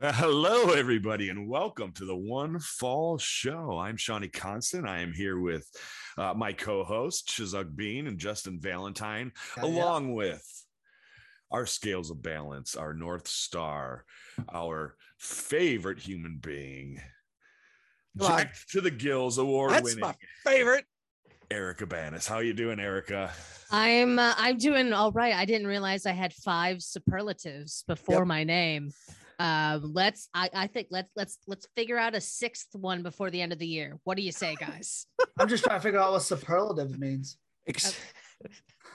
Hello, everybody, and welcome to the One Fall Show. I'm Shonny Constant. I am here with uh, my co-host Chzuck Bean and Justin Valentine, Yeah, yeah. along with our scales of balance, our North Star, our favorite human being, Come on. To the Gills award That's winning my favorite. Erica Banas. How you doing, Erica? I'm uh, I'm doing all right. I didn't realize I had five superlatives before Yep. my name. Um, let's I, I think let's let's let's figure out a sixth one before the end of the year. What do you say, guys? I'm just trying to figure out what superlative means. Ex-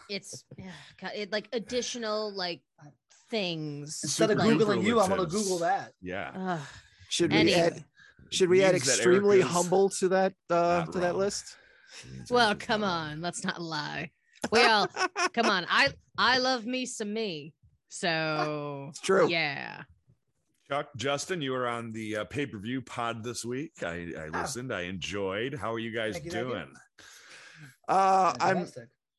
It's yeah, God, it, like additional like things. Instead of like, googling you, I'm gonna Google that. Yeah. ugh. should we Anyway. add? Should we add extremely humble to that uh, not to that list? Well, come wrong. on, let's not lie. We all come on. I I love me some me. So It's true. yeah. Chuck, Justin, you were on the uh, pay per view pod this week. I, I Ah. listened. I enjoyed. How are you guys Thank you, thank you. doing? Uh, I'm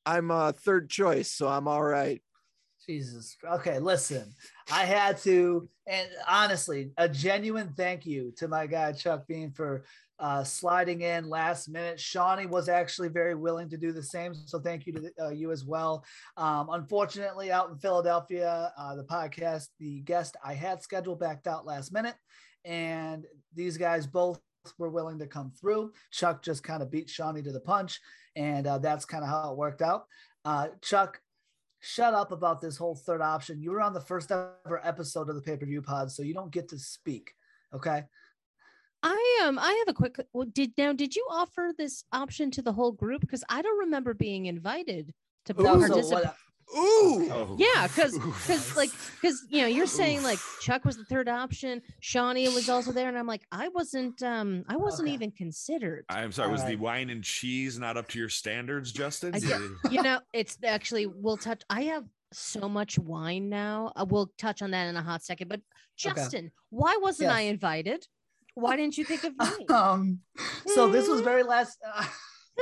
I'm uh, third choice, so I'm all right. Jesus. Okay, listen. I had to, and honestly, a genuine thank you to my guy Chuck Bean for uh, sliding in last minute. Shonny was actually very willing to do the same, so thank you to the, uh, you as well. Um, unfortunately, out in Philadelphia, uh, the podcast, the guest I had scheduled backed out last minute, and these guys both were willing to come through. Chuck just kind of beat Shonny to the punch, and uh, that's kind of how it worked out. Uh, Chuck, shut up about this whole third option. You were on the first ever episode of the pay per view pod, so you don't get to speak. Okay. I um I have a quick well, did now did you offer this option to the whole group because I don't remember being invited to Ooh. No, so Ooh, Oh. Yeah, because because like because you know you're saying like Chuck was the third option, Shonny was also there, and I'm like I wasn't um I wasn't Okay. even considered. I'm sorry. Was the wine and cheese not up to your standards, Justin? I get- you know, it's actually we'll touch. I have so much wine now. Uh, we'll touch on that in a hot second. But Okay. Justin, why wasn't I invited? Why didn't you think of me? um, so this was very last. Uh,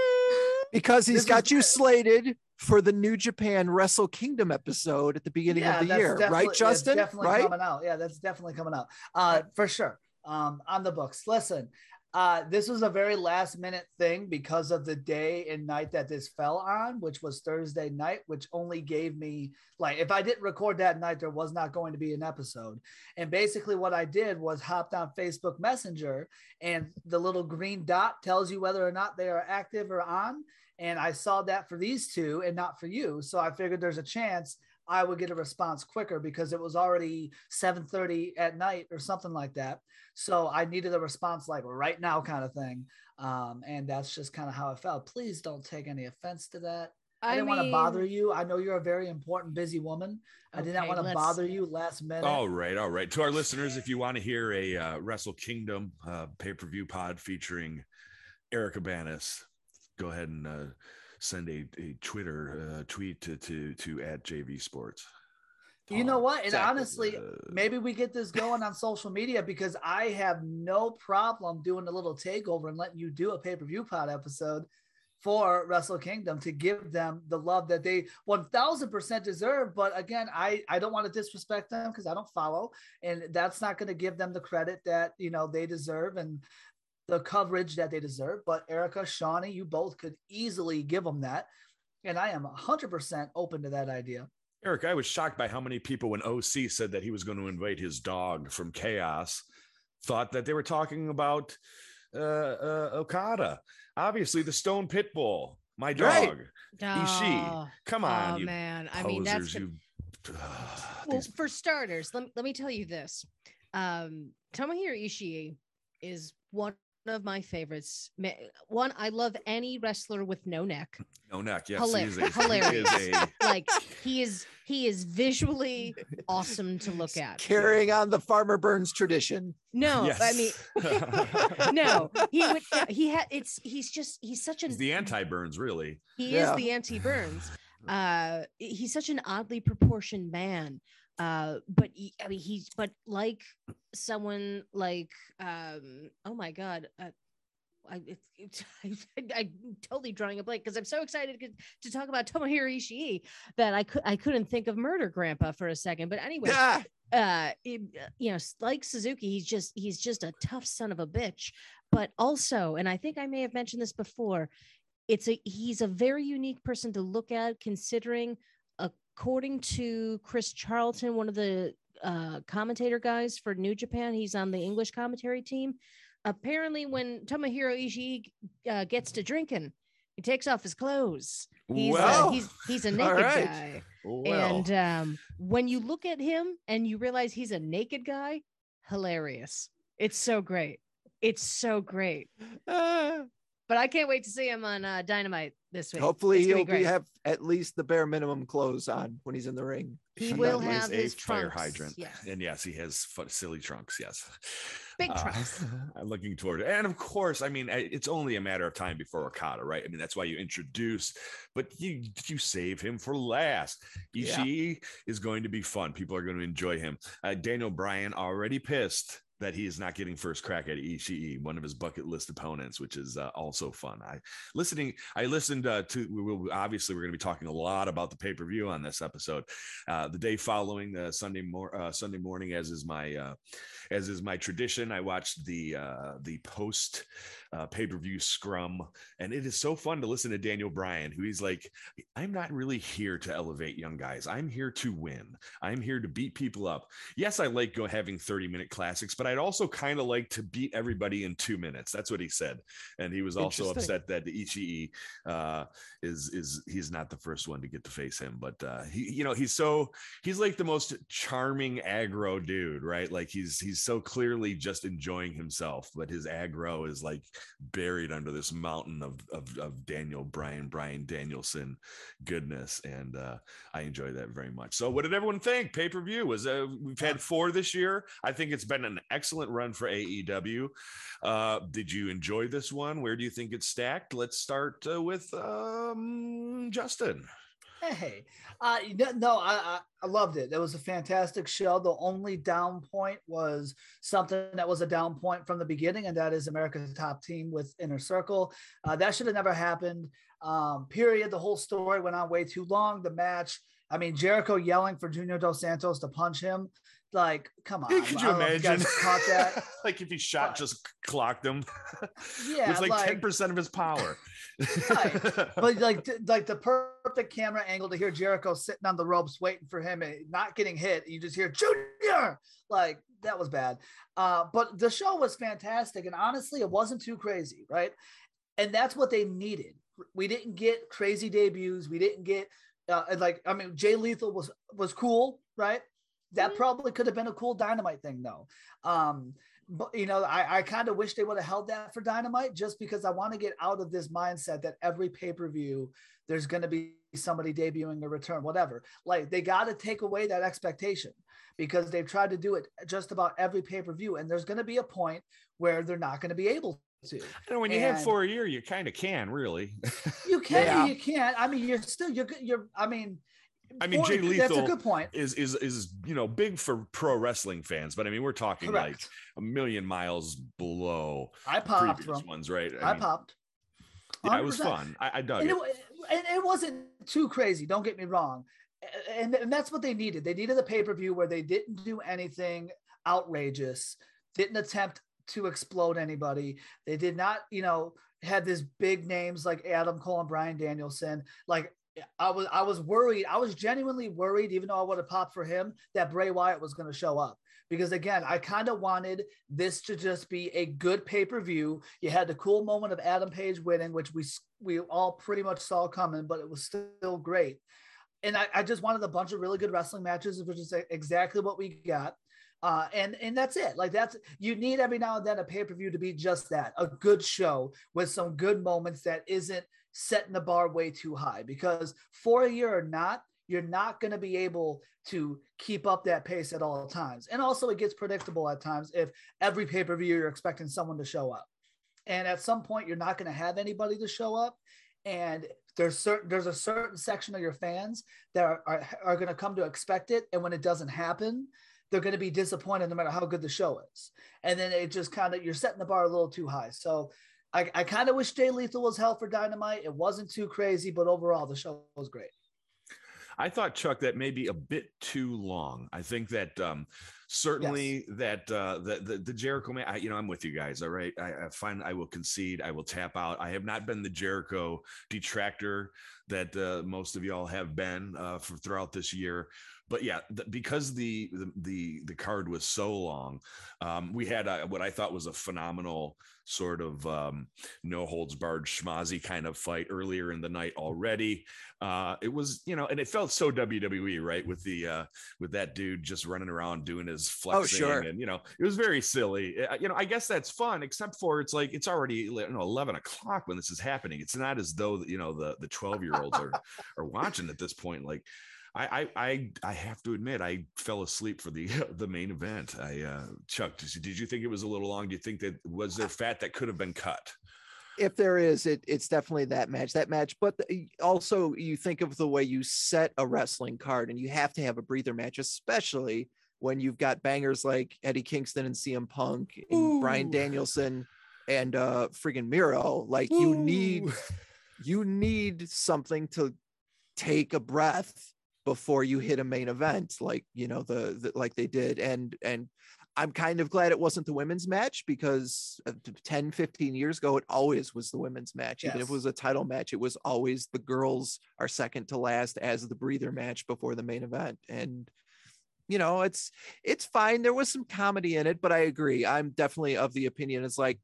because he's got is- you slated for the New Japan Wrestle Kingdom episode at the beginning yeah, of the year, right, Justin? Definitely Right? coming out. Yeah, that's definitely coming out. Uh, for sure. Um, on the books. Listen, uh, this was a very last minute thing because of the day and night that this fell on, which was Thursday night, which only gave me like if I didn't record that night, there was not going to be an episode. And basically, what I did was hopped on Facebook Messenger, and the little green dot tells you whether or not they are active or on. And I saw that for these two and not for you. So I figured there's a chance I would get a response quicker because it was already 7:30 at night or something like that. So I needed a response like right now kind of thing. Um, and that's just kind of how it felt. Please don't take any offense to that. I, didn't want to bother you. I know you're a very important, busy woman. I did not want to bother you last minute. All right, all right. To our listeners, if you want to hear a uh, Wrestle Kingdom uh, pay per view pod featuring Erica Banas, go ahead and uh, send a, a Twitter uh, tweet to to to at JV Sports. You know what? And Exactly. honestly, Uh, maybe we get this going on social media because I have no problem doing a little takeover and letting you do a pay per view pod episode for Wrestle Kingdom to give them the love that they 1000% deserve. But again, I, I don't want to disrespect them because I don't follow, and that's not going to give them the credit that you know they deserve and the coverage that they deserve. But Erica, Shawnee, you both could easily give them that. And I am 100% open to that idea. Eric, I was shocked by how many people when OC said that he was going to invite his dog from Chaos thought that they were talking about uh, uh, Okada. Obviously, the Stone Pit Bull, my dog. Right. Ishii. Oh, Come on, oh, you man. I mean, that's posers, the- you. well, These- for starters, let, let me tell you this. Um, Tomohiro Ishii is one of my favorites. One, I love any wrestler with no neck. no neck. Yes, Hila- he is a, hilarious. He is a Like he is, he is visually awesome to look at. Carrying on the Farmer Burns tradition. No, yes. I mean, no, he would. he had. It's. He's just. He's such an. He's the anti-Burns, really. He Yeah. is the anti-Burns. Uh, he's such an oddly proportioned man. Uh, but he, I mean, he's but like someone like um. Oh my God. Uh, I, it's, it's, I, I'm totally drawing a blank because I'm so excited to, to talk about Tomohiro Ishii that I could I couldn't think of Murder Grandpa for a second. But anyway, uh it- you know like suzuki he's just he's just a tough son of a bitch but also and i think i may have mentioned this before it's a he's a very unique person to look at considering according to chris charlton one of the uh commentator guys for new japan he's on the english commentary team apparently when tomohiro ishii uh, gets to drinking he takes off his clothes he's well, uh, he's he's a naked right. guy well. and um, when you look at him and you realize he's a naked guy, hilarious. It's so great. It's so great. But I can't wait to see him on uh, Dynamite this week. hopefully It's he'll be be, have at least the bare minimum clothes on when he's in the ring. He And will have a his fire trunks, hydrant. yes. And yes, he has fu- silly trunks. Yes. Big Uh, trunks. I'm looking forward to it. And of course, I mean, it's only a matter of time before Okada, right? I mean, that's why you introduce, but you you save him for last. Yeah. Is going to be fun. People are going to enjoy him. Uh, Daniel Bryan already pissed that he is not getting first crack at Ishii, one of his bucket list opponents, which is uh, also fun. I listening, I listened uh, to. We will obviously we're going to be talking a lot about the pay per view on this episode. Uh, the day following the Sunday mor- uh, Sunday morning, as is my uh, as is my tradition, I watched the uh, the post uh, pay per view scrum, and it is so fun to listen to Daniel Bryan, who he's like, I'm not really here to elevate young guys. I'm here to win. I'm here to beat people up. Yes, I like go having 30 minute classics, but I'd also kind of like to beat everybody in two minutes. That's what he said, and he was also upset that Ishii uh, is is he's not the first one to get to face him, but uh, he you know he's so he's like the most charming aggro dude, right? Like he's he's so clearly just enjoying himself, but his aggro is like buried under this mountain of of, of Daniel Bryan Brian Danielson goodness, and uh, I enjoy that very much. So, what did everyone think? Pay per view was uh, we've had four this year. I think it's been an excellent run for AEW. Uh, did you enjoy this one? Where do you think it's stacked? Let's start uh, with um, Justin. Hey, uh, no, I, I loved it. It was a fantastic show. The only down point was something that was a down point from the beginning, and that is America's top team with Inner Circle. Uh, that should have never happened. Um, period. The whole story went on way too long. The match. I mean, Jericho yelling for Junior Dos Santos to punch him. Like, come on. Could you don't if imagine? caught that? like if he shot But- just clocked him. Yeah, it's like like- ten percent of his power. Right. but like like the perfect camera angle to hear Jericho sitting on the ropes waiting for him and not getting hit. You just hear Junior. Like that was bad. Uh, but the show was fantastic, and honestly, it wasn't too crazy, right? And that's what they needed. We didn't get crazy debuts. We didn't get uh, like I mean, Jay Lethal was was cool, right? That Mhm. probably could have been a cool dynamite thing, though. Um, but you know, I, I kind of wish they would have held that for Dynamite just because I want to get out of this mindset that every pay per view there's going to be somebody debuting a return, whatever. Like they got to take away that expectation because they've tried to do it just about every pay per view, and there's going to be a point where they're not going to be able to. And when you have And- four a year, you kind of can really. You can, Yeah. you can't. I mean, you're still you're you're. I mean, I mean, Jay That's a Lethal good point. is is is you know big for pro wrestling fans, but I mean we're talking like a million miles below I popped previous from. ones, right? I, mean, popped. Yeah, it was fun. I, I dug and it. it, and it wasn't too crazy. Don't get me wrong. And, and that's what they needed. They needed a pay per view where they didn't do anything outrageous, didn't attempt to explode anybody. They did not, you know, had this big names like Adam Cole and Brian Danielson. Like I was, I was worried. I was genuinely worried, even though I would have popped for him, that Bray Wyatt was going to show up. Because again, I kind of wanted this to just be a good pay per view. You had the cool moment of Adam Page winning, which we we all pretty much saw coming, but it was still great. And I, I just wanted a bunch of really good wrestling matches, which is exactly what we got. Uh, and and that's it. Like that's you need every now and then a pay per view to be just that, a good show with some good moments that isn't setting the bar way too high. Because for a year or not, you're not going to be able to keep up that pace at all times. And also, it gets predictable at times if every pay per view you're expecting someone to show up, and at some point you're not going to have anybody to show up, and there's certain there's a certain section of your fans that are are, are going to come to expect it, and when it doesn't happen. They're going to be disappointed no matter how good the show is. And then it just kind of, you're setting the bar a little too high. So I, I kind of wish Jay Lethal was held for Dynamite. It wasn't too crazy, but overall, the show was great. I thought Chuck that may be a bit too long. I think that um, certainly that uh, the, the the Jericho man. I, you know, I'm with you guys. All right, I, I find I will concede. I will tap out. I have not been the Jericho detractor that uh, most of y'all have been uh, for throughout this year but yeah, because the, the, the the card was so long, um, we had a, what I thought was a phenomenal sort of um, no holds barred schmozzy kind of fight earlier in the night already. Uh, it was you know, and it felt so WWE right with the uh, with that dude just running around doing his flexing, Oh, sure. and you know, it was very silly. Uh, You know, I guess that's fun, except for it's like it's already you know eleven o'clock when this is happening. It's not as though you know the the twelve year olds are are watching at this point. Like I, I I I have to admit I fell asleep for the the main event. I uh Chuck, did you, think it was a little long? Do you think that was there fat that could have been cut? if there is it it's definitely that match that match but the, also you think of the way you set a wrestling card and you have to have a breather match especially when you've got bangers like Eddie Kingston and CM Punk and Brian Danielson and uh friggin' Miro like you need you need something to take a breath before you hit a main event like you know the, the like they did and and i'm kind of glad it wasn't the women's match because uh, 10 15 years ago it always was the women's match. Even if it was a title match it was always the girls are second to last as the breather match before the main event. And you know it's it's fine. There was some comedy in it but i agree. I'm definitely of the opinion it's like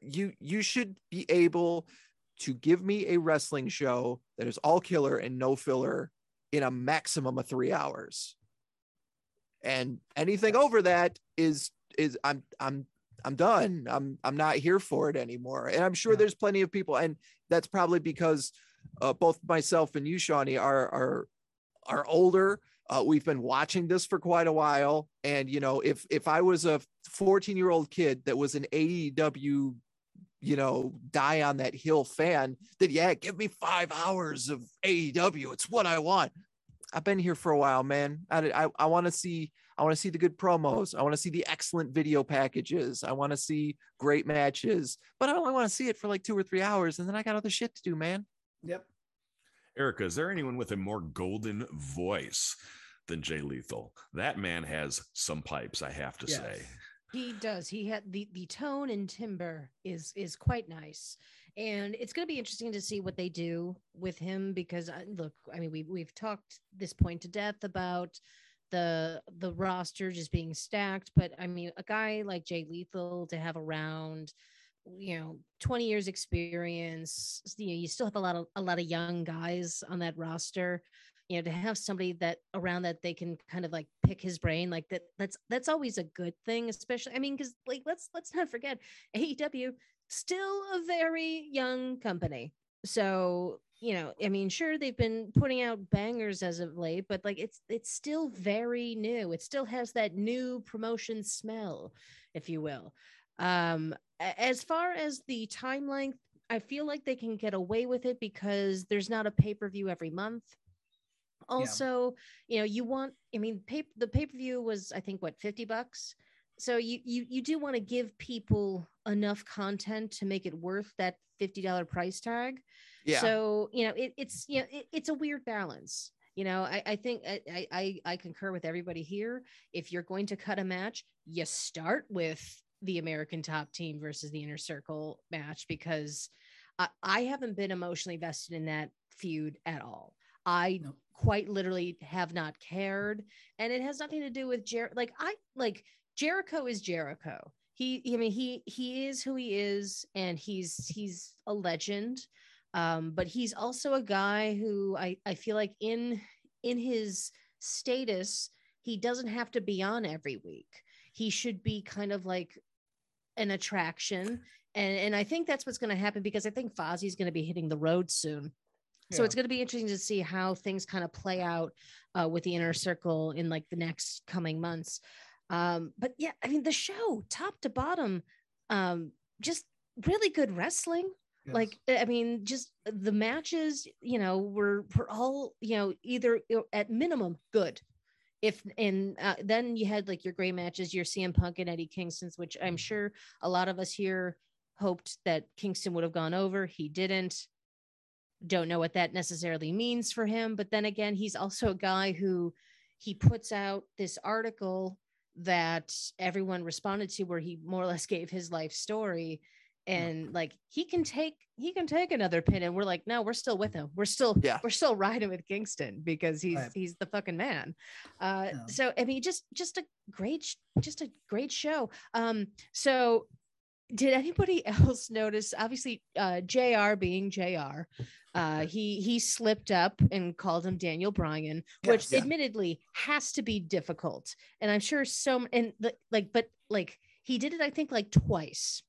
you you should be able to give me a wrestling show that is all killer and no filler in a maximum of three hours. And anything over that is is i'm i'm i'm done. I'm i'm not here for it anymore. And i'm sure Yeah. there's plenty of people and that's probably because uh, both myself and you shonny are are are older. Uh, we've been watching this for quite a while. And you know if if i was a 14 year old kid that was an aew you know die on that hill fan then yeah give me five hours of aew it's what i want i've been here for a while man i i, I want to see i want to see the good promos i want to see the excellent video packages i want to see great matches but i only want to see it for like two or three hours and then i got other shit to do man Yep. Erica, is there anyone with a more golden voice than Jay Lethal? That man has some pipes, I have to Yes. say. He does. He had the the tone and timber is is quite nice, and it's going to be interesting to see what they do with him because I, look, I mean, we we've talked this point to death about the the roster just being stacked, but I mean, a guy like Jay Lethal to have around, you know, twenty years experience, you know, you still have a lot of a lot of young guys on that roster you know to have somebody that around that they can kind of like pick his brain like that that's that's always a good thing especially i mean because like let's let's not forget aew still a very young company. So you know i mean sure they've been putting out bangers as of late but like it's it's still very new. It still has that new promotion smell if you will. Um as far as the time length i feel like they can get away with it because there's not a pay-per-view every month also you know you want i mean pay, the pay-per-view was i think what 50 bucks? So you you you do want to give people enough content to make it worth that $50 price tag. Yeah. So you know it, it's you know it, it's a weird balance. You know i, I think I, I- I i concur with everybody here. If you're going to cut a match you start with the american top team versus the inner circle match because i, I haven't been emotionally vested in that feud at all i No. quite literally have not cared and it has nothing to do with Jer- like i like jericho is jericho. He i mean he he is who he is and he's he's a legend um but he's also a guy who i i feel like in in his status he doesn't have to be on every week. He should be kind of like an attraction and and i think that's what's going to happen because i think Fozzy's going to be hitting the road soon so Yeah. it's going to be interesting to see how things kind of play out uh, with the inner circle in like the next coming months. Um but yeah i mean the show top to bottom um just really good wrestling. Yes. like i mean just the matches you know were were all you know either at minimum good. If and uh, then you had like your great matches your CM Punk and Eddie Kingston's which I'm sure a lot of us here hoped that Kingston would have gone over. He didn't don't know what that necessarily means for him. But then again, he's also a guy who he puts out this article that everyone responded to where he more or less gave his life story and like he can take he can take another pin and we're like no we're still with him we're still Yeah. we're still riding with kingston because he's Right. he's the fucking man uh Yeah. so i mean just just a great just a great show um so did anybody else notice obviously uh jr being jr uh he he slipped up and called him daniel bryan which Yes. admittedly has to be difficult and i'm sure so and the, like but like he did it i think like twice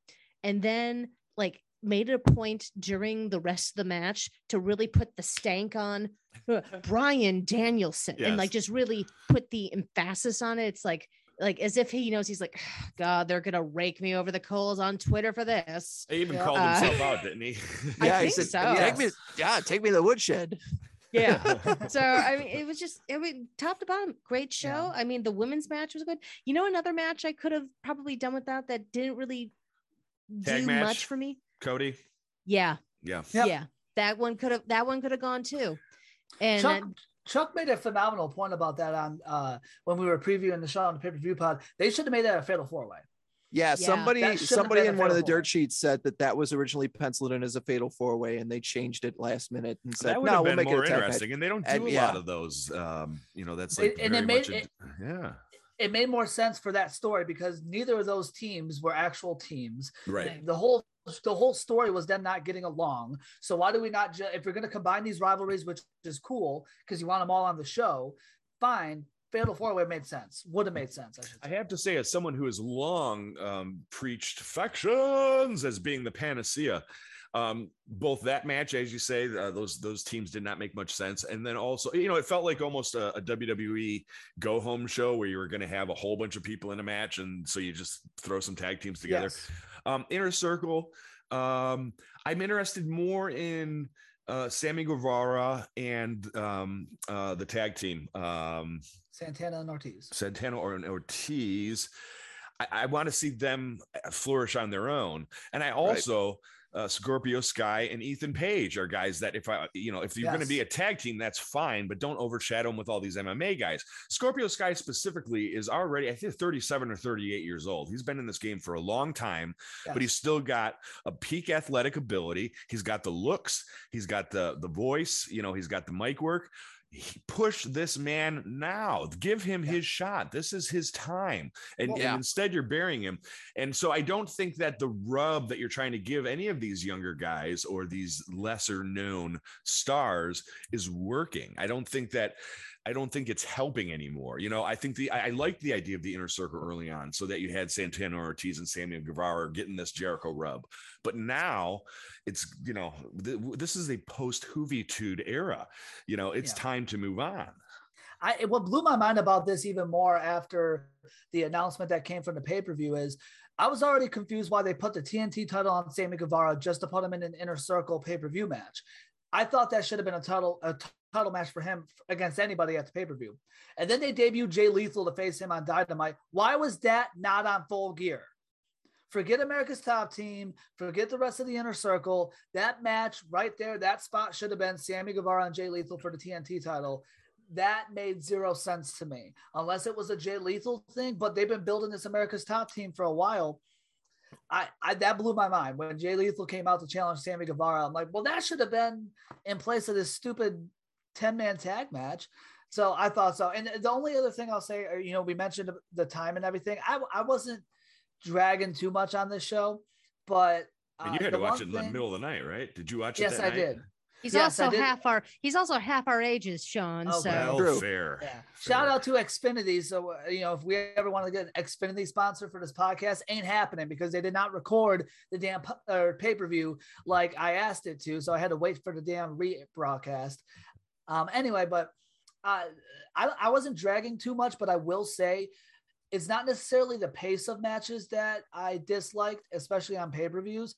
and then like made it a point during the rest of the match to really put the stank on uh, Brian Danielson and like just really put the emphasis on it. It's like like as if he knows he's like God, they're gonna rake me over the coals on Twitter for this. He even Yeah. called Uh, himself out, didn't he? I Yeah, he think said, so. "Take me, yeah, take me to the woodshed." Yeah. so I mean, it was just it was top to bottom, great show. Yeah. I mean, the women's match was good. You know, another match I could have probably done without that didn't really Tag do match? much for me. Cody. Yeah, Yeah. Yep. yeah, that one could have that one could have gone too. And Chuck, Chuck made a phenomenal point about that on uh, when we were previewing the show on the pay per view pod. They should have made that a fatal four way. Yeah, Yeah. somebody That somebody in one of the dirt sheets said that that was originally penciled in as a fatal four way, and they changed it last minute and said, that "No, we'll been make it more a tag match." interesting, and they don't do And- a yeah. lot of those. Um, you know, that's It- and it made a- it- yeah, It made more sense for that story because neither of those teams were actual teams. right. The whole the whole story was them not getting along. So why do we not just if we're going to combine these rivalries, which is cool because you want them all on the show, fine. Fatal four way made sense. Would have made sense. I I have to say, as someone who has long um, preached factions as being the panacea, um, both that match, as you say, uh, those those teams did not make much sense, and then also, you know, it felt like almost a, a WWE go home show where you were going to have a whole bunch of people in a match, and so you just throw some tag teams together. Yes. Um, Inner Circle. Um, I'm interested more in uh, Sammy Guevara and um, uh, the tag team. Um, Santana and Ortiz. Santana or Ortiz. I, I want to see them flourish on their own. And I also uh, Scorpio Sky and Ethan Page are guys that if I, you know, if you're going to be a tag team, that's fine, but don't overshadow them with all these MMA guys. Scorpio Sky specifically is already, I think, 37 or 38 years old. He's been in this game for a long time, but he's still got a peak athletic ability. He's got the looks, he's got the the voice, you know, he's got the mic work. He- Push this man now. Give him Yeah. his shot. This is his time. And, Well- and Yeah. instead, you're burying him. And so I don't think that the rub that you're trying to give any of these younger guys or these lesser known stars is working. I don't think that. I don't think it's helping anymore. You know, I think the I, I liked the idea of the inner circle early on, so that you had Santana Ortiz and Samuel Guevara getting this Jericho rub. But now it's you know th- this is a post Hoovitude era. You know, it's Yeah. time to move on. I what blew my mind about this even more after the announcement that came from the pay per view is I was already confused why they put the TNT title on Sammy Guevara just to put him in an inner circle pay per view match. I thought that should have been a title a title match for him against anybody at the pay per view. And then they debuted Jay Lethal to face him on Dynamite. Why was that not on full gear? Forget America's top team. Forget the rest of the inner circle. That match right there, that spot should have been Sammy Guevara and Jay Lethal for the TNT title that made zero sense to me unless it was a Jay Lethal thing. But they've been building this America's Top team for a while. I, I that blew my mind when Jay Lethal came out to challenge Sammy Guevara. I'm like, well, that should have been in place of this stupid 10 man tag match. So I thought so. And the only other thing I'll say, or, you know, we mentioned the time and everything. I, I wasn't dragging too much on this show, but And uh, you had to watch one it in the middle of the night, right? Did you watch it? Yes, that I night? did. he's Yes, also did. half our he's also half our ages, Sean. Okay. So Well, fair. Yeah. fair. Shout out to Xfinity. So, uh, you know, if we ever want to get an Xfinity sponsor for this podcast, ain't happening because they did not record the damn pu- or pay per view like I asked it to. So I had to wait for the damn rebroadcast. Um, anyway, but uh, I, I wasn't dragging too much, but I will say it's not necessarily the pace of matches that I disliked, especially on pay per views.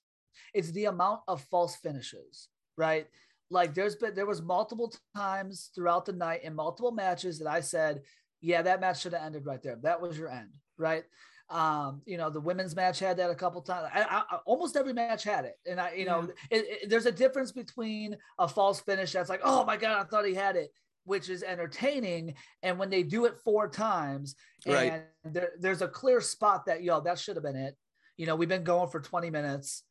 It's the amount of false finishes, right? Like there's been there was multiple times throughout the night in multiple matches that I said yeah, that match should have ended right there. That was your end, right? Um, you know, the women's match had that a couple times. I, I, almost every match had it, and I, you know, yeah. it, it, there's a difference between a false finish that's like, oh my god, I thought he had it, which is entertaining, and when they do it four times, right. and there, there's a clear spot that yo, that should have been it. You know, we've been going for 20 minutes,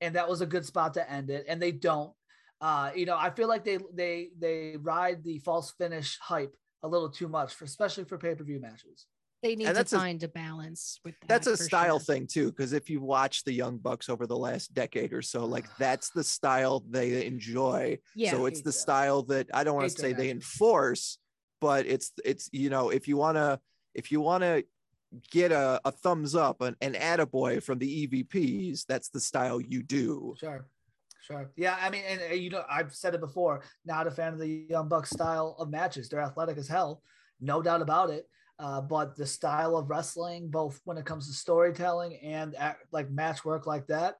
and that was a good spot to end it, and they don't. Uh, you know, I feel like they they they ride the false finish hype a little too much, for especially for pay per view matches. They need to find a, a, balance with that. That's a style sure. thing too, because if you watch the Young Bucks over the last decade or so, like that's the style they enjoy. Yeah, so it's the that. style that I don't want to say they enforce, but it's it's you know if you want to if you want to get a, a thumbs up and an, an attaboy from the EVPs, that's the style you do. Sure. Sure. Yeah. I mean, and, and, you know, I've said it before, not a fan of the Young Bucks style of matches. They're athletic as hell, no doubt about it. Uh, but the style of wrestling, both when it comes to storytelling and act, like match work like that,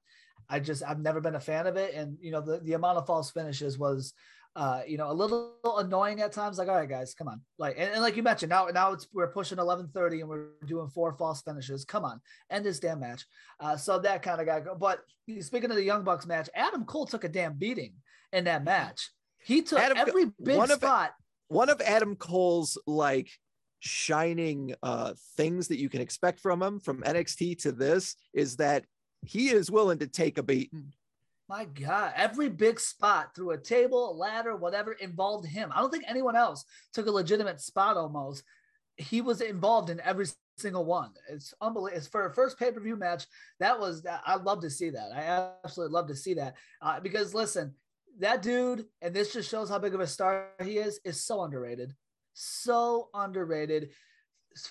I just I've never been a fan of it. And you know, the, the amount of false finishes was uh, you know, a little annoying at times. Like, all right, guys, come on. Like, and, and like you mentioned, now now it's we're pushing 11:30 and we're doing four false finishes. Come on, end this damn match. Uh, so that kind of guy. But speaking of the Young Bucks match, Adam Cole took a damn beating in that match. He took Adam, every big spot. Of, one of Adam Cole's like shining uh, things that you can expect from him from NXT to this is that he is willing to take a beating. My God, every big spot through a table, a ladder, whatever involved him. I don't think anyone else took a legitimate spot almost. He was involved in every single one. It's unbelievable. It's for a first pay per view match. That was, I love to see that. I absolutely love to see that uh, because listen, that dude, and this just shows how big of a star he is, is so underrated. So underrated.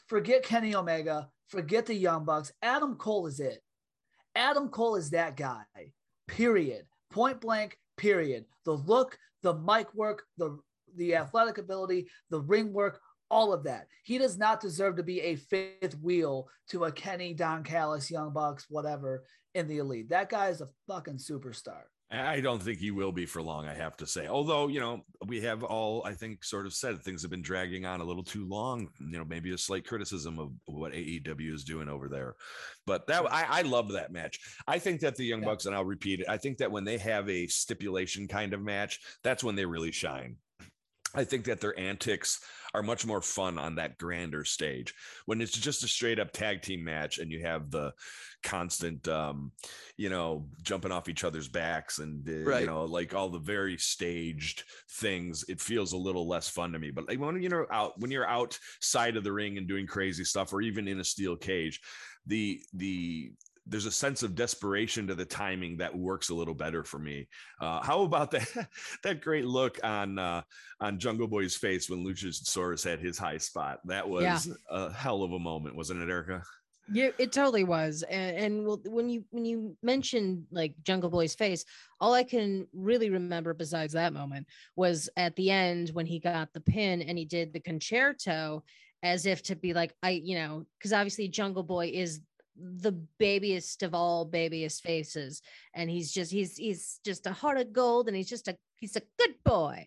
Forget Kenny Omega, forget the Young Bucks. Adam Cole is it. Adam Cole is that guy period. Point blank, period. The look, the mic work, the the athletic ability, the ring work, all of that. He does not deserve to be a fifth wheel to a Kenny, Don Callis, Young Bucks, whatever in the elite. That guy is a fucking superstar. I don't think he will be for long, I have to say. Although, you know, we have all, I think, sort of said things have been dragging on a little too long. You know, maybe a slight criticism of what AEW is doing over there. But that I, I love that match. I think that the Young yeah. Bucks, and I'll repeat it, I think that when they have a stipulation kind of match, that's when they really shine. I think that their antics are much more fun on that grander stage. When it's just a straight up tag team match and you have the constant, um, you know, jumping off each other's backs and, uh, right. you know, like all the very staged things, it feels a little less fun to me. But like when you're out, when you're outside of the ring and doing crazy stuff or even in a steel cage, the, the, there's a sense of desperation to the timing that works a little better for me. Uh, how about that that great look on uh, on Jungle Boy's face when Luchasaurus had his high spot? That was yeah. a hell of a moment, wasn't it, Erica? Yeah, it totally was. And, and when you when you mentioned like Jungle Boy's face, all I can really remember besides that moment was at the end when he got the pin and he did the concerto as if to be like I, you know, because obviously Jungle Boy is the babyest of all babyest faces and he's just he's he's just a heart of gold and he's just a he's a good boy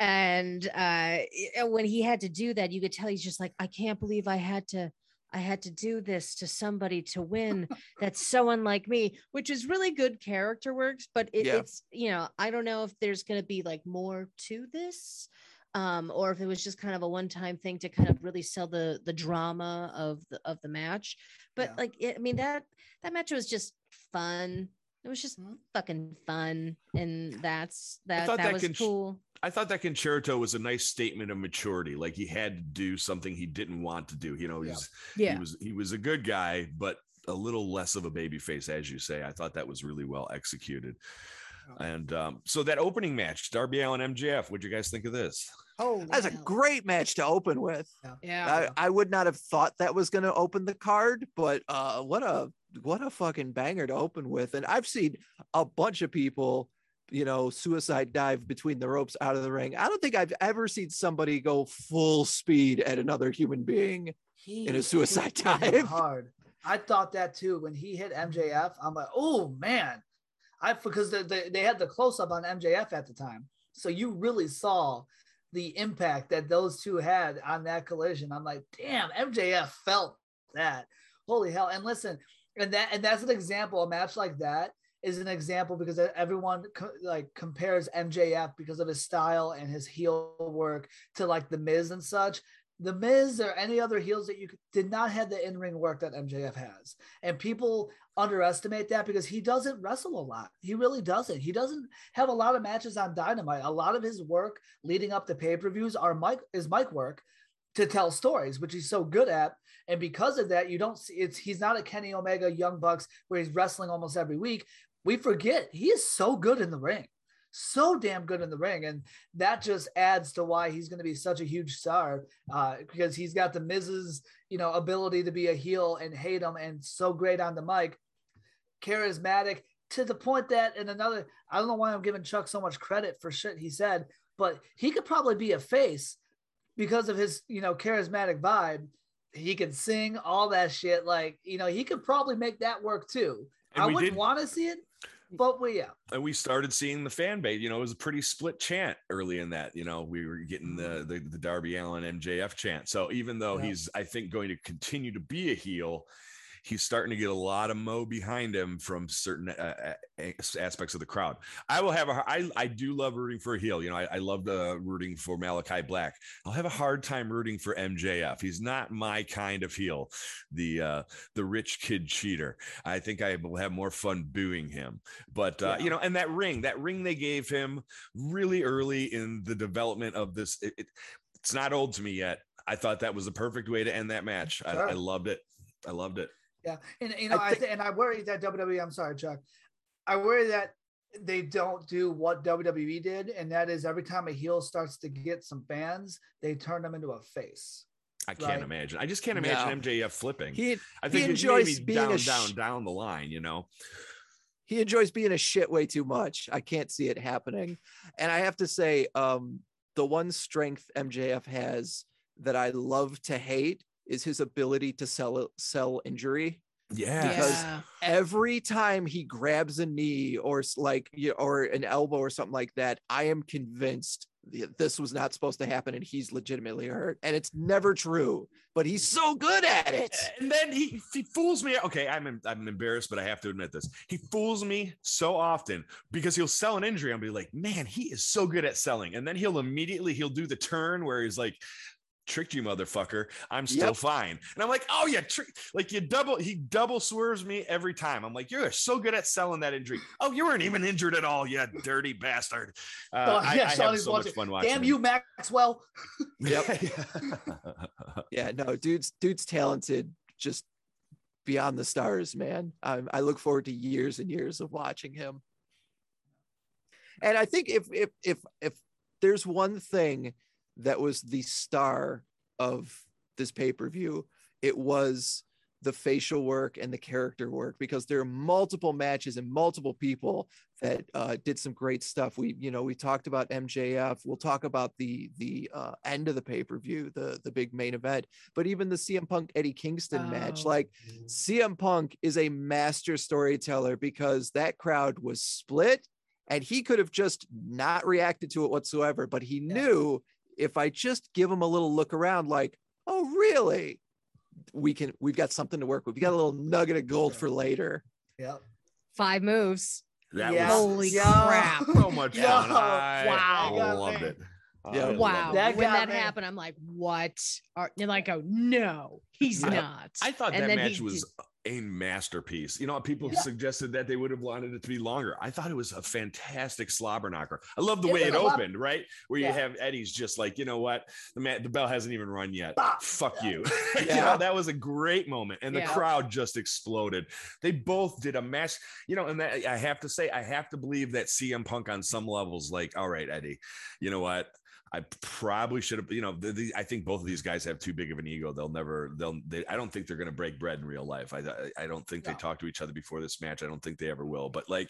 and uh when he had to do that you could tell he's just like i can't believe i had to i had to do this to somebody to win that's so unlike me which is really good character works but it, yeah. it's you know i don't know if there's going to be like more to this um, or if it was just kind of a one-time thing to kind of really sell the the drama of the of the match. But yeah. like, it, I mean that that match was just fun. It was just mm-hmm. fucking fun, and that's that. That, that, was con- cool. I thought that concerto was a nice statement of maturity. Like he had to do something he didn't want to do. You know, he's yeah. he was he was a good guy, but a little less of a baby face, as you say. I thought that was really well executed. And um, so that opening match, Darby Allin MJF, what'd you guys think of this? Oh, that's a great match to open with. Yeah, I, I would not have thought that was going to open the card, but uh, what a what a fucking banger to open with. And I've seen a bunch of people, you know, suicide dive between the ropes out of the ring. I don't think I've ever seen somebody go full speed at another human being he in a suicide dive. Hard. I thought that too when he hit MJF. I'm like, oh man, I because the, the, they had the close up on MJF at the time, so you really saw the impact that those two had on that collision. I'm like, damn, MJF felt that. Holy hell! And listen, and that and that's an example. A match like that is an example because everyone co- like compares MJF because of his style and his heel work to like the Miz and such. The Miz or any other heels that you did not have the in ring work that MJF has, and people underestimate that because he doesn't wrestle a lot. He really doesn't. He doesn't have a lot of matches on Dynamite. A lot of his work leading up to pay per views are Mike is Mike work to tell stories, which he's so good at. And because of that, you don't see it's he's not a Kenny Omega Young Bucks where he's wrestling almost every week. We forget he is so good in the ring so damn good in the ring. And that just adds to why he's going to be such a huge star uh, because he's got the Miz's, you know, ability to be a heel and hate him and so great on the mic, charismatic to the point that in another, I don't know why I'm giving Chuck so much credit for shit he said, but he could probably be a face because of his, you know, charismatic vibe. He can sing all that shit. Like, you know, he could probably make that work too. And I wouldn't want to see it, but we, yeah. and we started seeing the fan base. You know, it was a pretty split chant early in that. You know, we were getting the mm-hmm. the, the Darby Allin MJF chant. So even though Yeah. he's, I think, going to continue to be a heel, he's starting to get a lot of mo behind him from certain uh, uh, aspects of the crowd. I will have a. I I do love rooting for a heel. You know, I, I love the rooting for Malakai Black. I'll have a hard time rooting for MJF. He's not my kind of heel. The uh the rich kid cheater. I think I will have more fun booing him. But uh, Yeah. you know, and that ring, that ring they gave him really early in the development of this. It, it- it's not old to me yet. I thought that was the perfect way to end that match. I, I loved it. I loved it. Yeah, and you know, I I, th- and I worry that WWE. I'm sorry, Chuck. I worry that they don't do what WWE did, and that is every time a heel starts to get some fans, they turn them into a face. I can't Right. imagine. I just can't imagine MJF flipping. He I he think enjoys enjoys being down, sh- down, down the line. You know, he enjoys being a shit way too much. I can't see it happening. And I have to say, um, the one strength MJF has that I love to hate is his ability to sell sell injury. yeah. Because- Yeah. Every time he grabs a knee or like or an elbow or something like that, I am convinced th- this was not supposed to happen and he's legitimately hurt. And it's never true, but he's so good at it. And then he he fools me. Okay, I'm I'm embarrassed, but I have to admit this. He fools me so often because he'll sell an injury. I'll be like, man, he is so good at selling. And then he'll immediately he'll do the turn where he's like, tricked you, motherfucker. I'm still Yep. fine. And I'm like, oh yeah, trick like you double he double swerves me every time. I'm like, you're so good at selling that injury. Oh, you weren't even injured at all, you dirty bastard. Uh, Oh, I, yeah, I Shonny's so much fun watching. Damn you, Maxwell. Yep. yeah, no, dude's dude's talented, just beyond the stars, man. I, I look forward to years and years of watching him. And I think if if if if there's one thing that was the star of this pay per view, it was the facial work and the character work because there are multiple matches and multiple people that uh, did some great stuff. We, you know, we talked about MJF. We'll talk about the the uh, end of the pay per view, the the big main event. But even the CM Punk Eddie Kingston match, Oh. like CM Punk is a master storyteller because that crowd was split, and he could have just not reacted to it whatsoever. But he Yeah. knew if I just give him a little look around, like, oh really, we can. We've got something to work with. We got a little nugget of gold for later. Yep. Five moves. That Yeah. was Holy Yeah. crap. so much Yo, fun. I wow. loved it. Yeah. I loved Wow. it. That when that me. happened, I'm like, what? Are, and like, oh, no, he's Yeah. not. I thought And that match he was a masterpiece. You know, people Yeah. suggested that they would have wanted it to be longer. I thought it was a fantastic slobber knocker. I love the It way it a lot- opened, right? Where you have Eddie's just like, you know what, the man, the bell hasn't even run yet. Bah. Fuck Yeah. you. you Yeah. know, that was a great moment, and the Yeah. crowd just exploded. They both did a match, you know, and that I have to say, I have to believe that CM Punk on some levels, like, all right, Eddie, you know what? I probably should have, you know, the, the, I think both of these guys have too big of an ego. They'll never, they'll, they, I don't think they're going to break bread in real life. I, I, don't think they No. talk to each other before this match. I don't think they ever will. But like,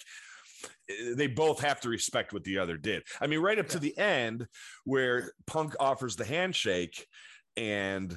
eh, they both have to respect what the other did. I mean, right up to the end where Punk offers the handshake and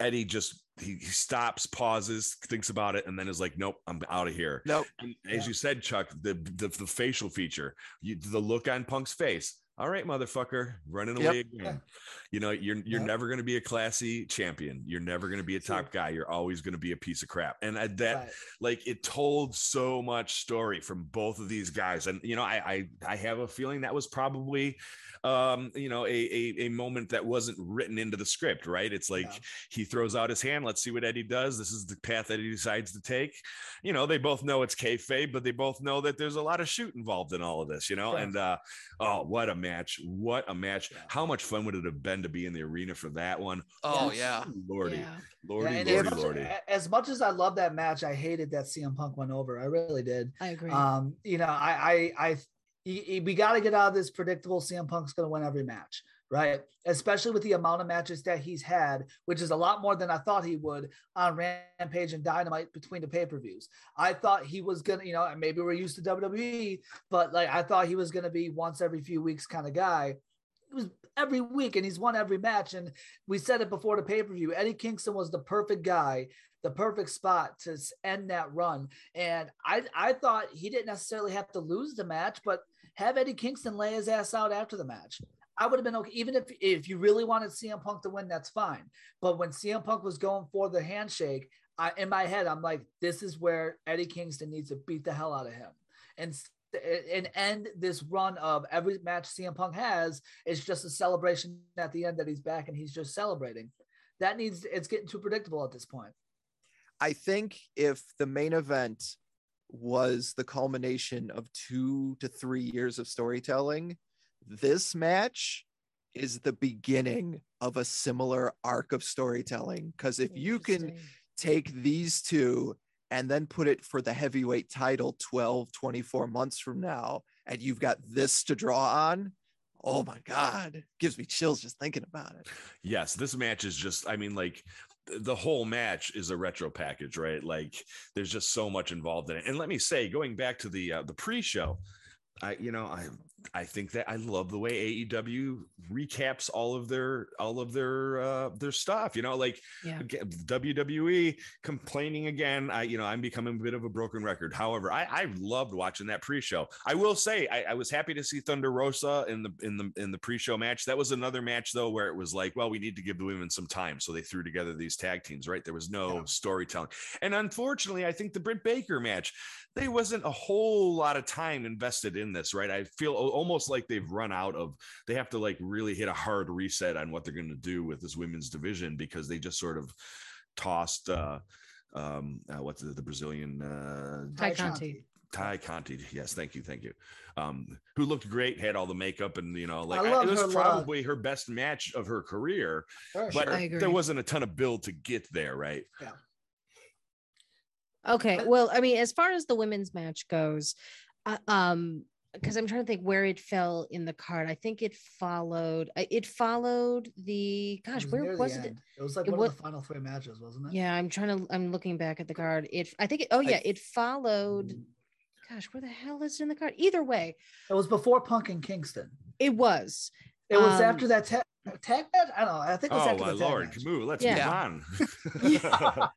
Eddie just he, he stops, pauses, thinks about it, and then is like, "Nope, I'm out of here." Nope. And as Yeah. you said, Chuck, the, the the facial feature, you, the look on Punk's face. All right, motherfucker, running Yep. away again. You know, you're you're Yep. never going to be a classy champion. You're never going to be a top guy. You're always going to be a piece of crap. And I, that Right. like it told so much story from both of these guys and you know i i, I have a feeling that was probably um you know a, a a moment that wasn't written into the script right it's like Yeah. he throws out his hand let's see what eddie does this is the path that he decides to take you know they both know it's kayfabe but they both know that there's a lot of shoot involved in all of this you know Correct. and uh oh what a match what a match Yeah. how much fun would it have been to be in the arena for that one Oh Yes. yeah. lordy Yeah. lordy Yeah, lordy as, much, lordy as much as I love that match, I hated that CM Punk went over. I really did. I agree. Um, you know, I, I, I, y- y- we got to get out of this predictable. CM Punk's going to win every match, right? Especially with the amount of matches that he's had, which is a lot more than I thought he would on Rampage and Dynamite between the pay per views. I thought he was gonna, you know, maybe we're used to WWE, but like I thought he was gonna be once every few weeks kind of guy. It was every week, and he's won every match. And we said it before the pay per view. Eddie Kingston was the perfect guy the perfect spot to end that run. And I I thought he didn't necessarily have to lose the match, but have Eddie Kingston lay his ass out after the match. I would have been okay. Even if if you really wanted CM Punk to win, that's fine. But when CM Punk was going for the handshake, I in my head, I'm like, this is where Eddie Kingston needs to beat the hell out of him. And and end this run of every match CM Punk has is just a celebration at the end that he's back and he's just celebrating. That needs it's getting too predictable at this point. I think if the main event was the culmination of two to three years of storytelling, this match is the beginning of a similar arc of storytelling. Because if you can take these two and then put it for the heavyweight title 12, 24 months from now, and you've got this to draw on, oh my God, gives me chills just thinking about it. Yes, this match is just, I mean, like th- the whole match is a retro package, right? Like there's just so much involved in it. And let me say, going back to the uh, the pre-show, I you know, I I think that I love the way AEW recaps all of their all of their uh their stuff, you know, like Yeah. WWE complaining again. I, you know, I'm becoming a bit of a broken record. However, I, I loved watching that pre-show. I will say, I, I was happy to see Thunder Rosa in the in the in the pre-show match. That was another match though, where it was like, well, we need to give the women some time, so they threw together these tag teams. Right? There was no Yeah. storytelling, and unfortunately, I think the Britt Baker match, there wasn't a whole lot of time invested in this. Right? I feel al- almost like they've run out of. They have to like really hit a hard reset on what they're going to do with this women's division because they just sort of tossed uh um uh, what's the, the brazilian uh Ty Conti. ty conti yes thank you thank you um who looked great had all the makeup and you know like I I- it was her look. probably her best match of her career For but sure. I agree. there wasn't a ton of build to get there right Yeah. Okay. But- Well, I mean, as far as the women's match goes, uh, um, because I'm trying to think where it fell in the card. I think it followed. uh, It followed the. Gosh, It where was it? end. It was like it one wa- of the final three matches, wasn't it? Yeah, I'm trying to. I'm looking back at the card. It. I think. It, oh yeah, it followed. Gosh, where the hell is it in the card? Either way, It was before Punk and Kingston. it was. It was Um, after that tag, tag match. I don't know. I think it was oh after the tag lord match. move let's Yeah. move on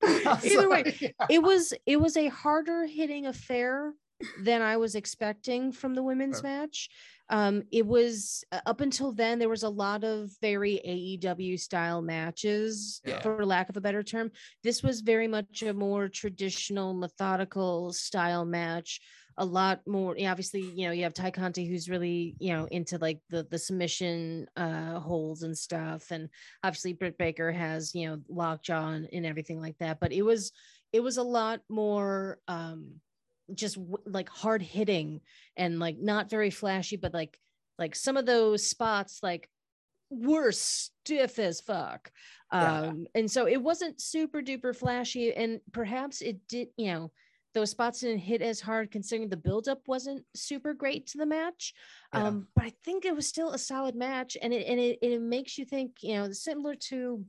Either way, sorry. it was it was a harder hitting affair than I was expecting from the women's match. Um, it was uh, up until then there was a lot of very AEW style matches, Yeah. for lack of a better term. This was very much a more traditional, methodical style match. A lot more. Obviously, you know, you have Ty Conti who's really, you know, into like the the submission uh holds and stuff, and obviously Britt Baker has, you know, lockjaw and, and everything like that. But it was it was a lot more um just w- like hard hitting and like not very flashy but like like some of those spots like were stiff as fuck Yeah. um and so it wasn't super duper flashy and perhaps it did you know those spots didn't hit as hard considering the buildup wasn't super great to the match Yeah. um but i think it was still a solid match and it and it, it makes you think you know similar to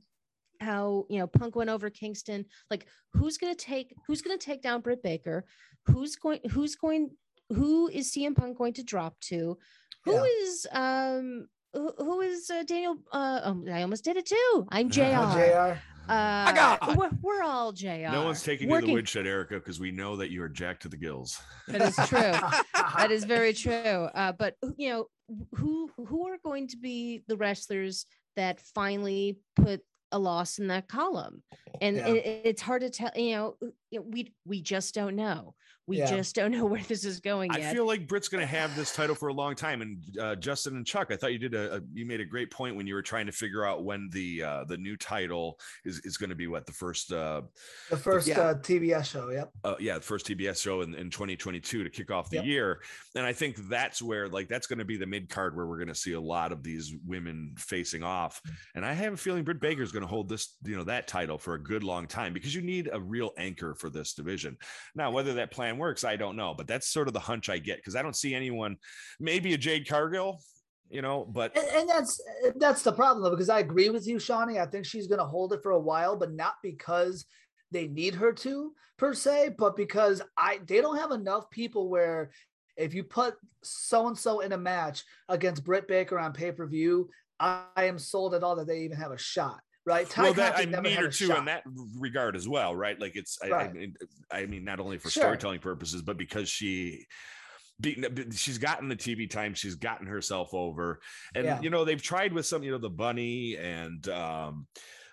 how you know Punk went over Kingston. Like, who's gonna take who's gonna take down Britt Baker? Who's going who's going who is CM Punk going to drop to? Who Yeah. is um who, who is uh, Daniel? Uh, oh, I almost did it too. I'm Uh, Jr. Oh, JR. Uh, God. we're, we're all JR. No one's taking you to the woodshed, Erica, because we know that you are jacked to the gills. That is true. that is very true. Uh, but you know, who who are going to be the wrestlers that finally put a loss in that column? And Yeah. it, it's hard to tell. You know, you we we just don't know. We Yeah. just don't know where this is going I yet. feel like Britt's going to have this title for a long time. And uh, Justin and Chuck, I thought you did a, a you made a great point when you were trying to figure out when the uh, the new title is is going to be what the first uh, the first Yeah. uh, TBS show. Yep. uh, yeah, the first TBS show in, in 2022 to kick off the Yep. year. And I think that's where, like, that's going to be the mid card where we're going to see a lot of these women facing off. And I have a feeling Britt Baker is going to hold this, you know, that title for a good long time because you need a real anchor for this division. Now, whether that plan works, I don't know, but that's sort of the hunch I get because I don't see anyone, maybe a Jade Cargill, you know, but And, and that's that's the problem because I agree with you, Shonny. I think she's going to hold it for a while, but not because they need her to per se, but because I they don't have enough people where if you put so and so in a match against Britt Baker on pay per view, I, I am sold at all that they even have a shot. Right? Ty well, that I Conti never need had her a too shot. in that regard as well, right? Like it's, I, I mean, I mean, not only for Sure. storytelling purposes, but because she, she's gotten the TV time, she's gotten herself over, and Yeah. you know they've tried with some, you know, the bunny and um,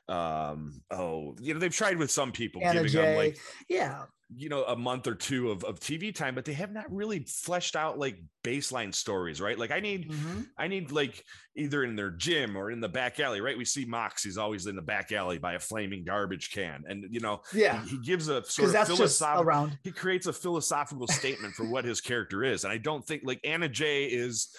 um, oh, you know they've tried with some people Anna giving them like yeah. You know a month or two of, of tv time but they have not really fleshed out like baseline stories right like i need Mhm. i need like either in their gym or in the back alley right we see mox he's always in the back alley by a flaming garbage can and you know Yeah. he, he gives a sort of philosophical around. he creates a philosophical statement for what his character is and i don't think like anna jay is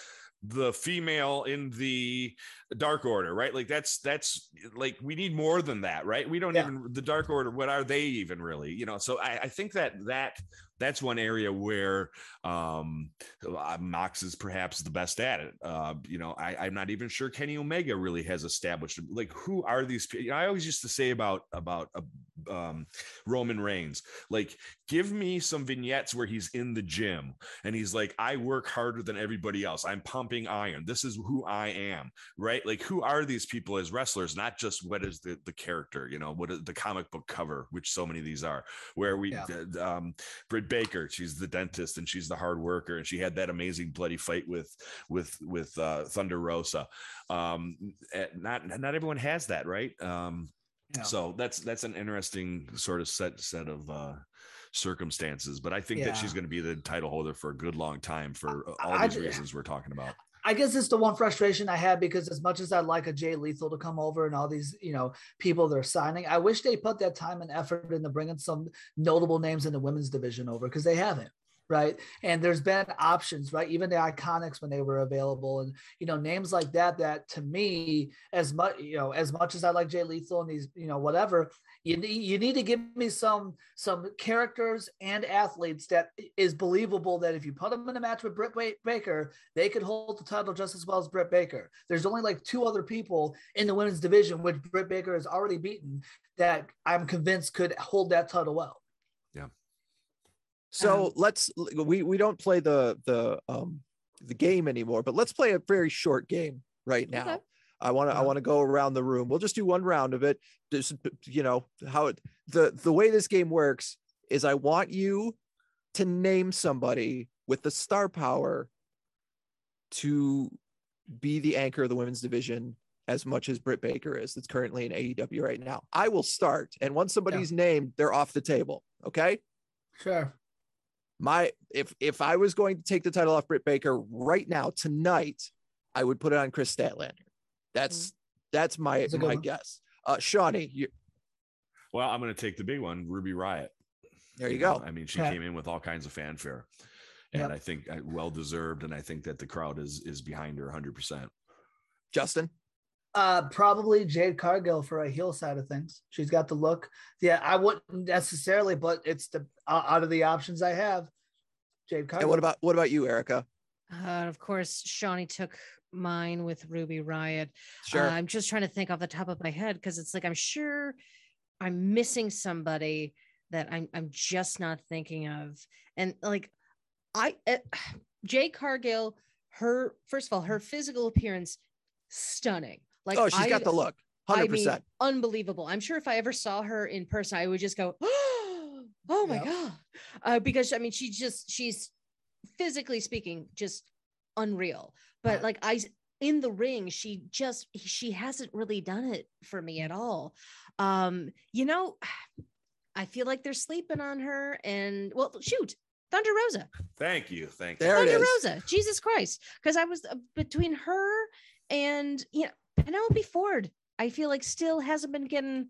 the female in the dark order right? Like that's that's like we need more than that right? We don't Yeah. even the dark order what are they even really you know? So i, I think that that that's one area where um mox is perhaps the best at it. Uh you know I, i'm not even sure kenny omega really has established like who are these people you know, i always used to say about about uh, um roman reigns like give me some vignettes where he's in the gym and he's like i work harder than everybody else. I'm pumping iron. This is who i am right? Like who are these people as wrestlers? Not just what is the the character you know what is the comic book cover which so many of these are where we Yeah. um Baker she's the dentist and she's the hard worker and she had that amazing bloody fight with with with uh Thunder Rosa. Um eh, not not everyone has that right? Um Yeah. so that's that's an interesting sort of set set of uh circumstances but i think that she's going to be the title holder for a good long time for uh, all I these ju- reasons we're talking about I guess it's the one frustration I had because as much as I'd like a Jay Lethal to come over and all these, you know, people they're signing, I wish they put that time and effort into bringing some notable names in the women's division over because they haven't. Right. And there's been options, right? Even the iconics when they were available and, you know, names like that, that to me, as much, you know, as much as I like Jay Lethal and these, you know, whatever, you need, you need to give me some, some characters and athletes that is believable that if you put them in a match with Britt Baker, they could hold the title just as well as Britt Baker. There's only like two other people in the women's division, which Britt Baker has already beaten, that I'm convinced could hold that title well. Yeah. So Um, let's we we don't play the the um the game anymore, but let's play a very short game right now. Okay. I want to I want to go around the room. We'll just do one round of it. Just you know how it the the way this game works is I want you to name somebody with the star power to be the anchor of the women's division as much as Britt Baker is that's currently in AEW right now. I will start and once somebody's named, they're off the table. Okay Sure. my if if I was going to take the title off Britt Baker right now tonight, I would put it on Kris Statlander. That's that's my That's my one. guess. Uh, Shonny, you, well i'm going to take the big one ruby riott there you know, go. i mean she Yeah. came in with all kinds of fanfare and Yep. i think uh, well deserved and i think that the crowd is is behind her 100% Justin, Uh, probably Jade Cargill for a heel side of things. She's got the look. Yeah, I wouldn't necessarily, but it's the uh, out of the options I have. Jade Cargill. and what about what about you, Erica? Uh, of course, Shonny took mine with Ruby Riott. Sure. Uh, I'm just trying to think off the top of my head because it's like I'm sure I'm missing somebody that I'm I'm just not thinking of. And like I uh, Jay Cargill, her first of all, her physical appearance stunning. Like oh, she's I, got the look. I 100%. mean, unbelievable. I'm sure if I ever saw her in person, I would just go, "Oh my Yep. god," uh, because I mean, she just she's physically speaking just unreal. But Right. like I in the ring, she just she hasn't really done it for me at all. Um, you know, I feel like they're sleeping on her. And well, shoot, Thunder Rosa. Thank you. Thank you. it Thunder is. Rosa, Jesus Christ. Because I was uh, between her and you know, Penelope Ford, I feel like still hasn't been getting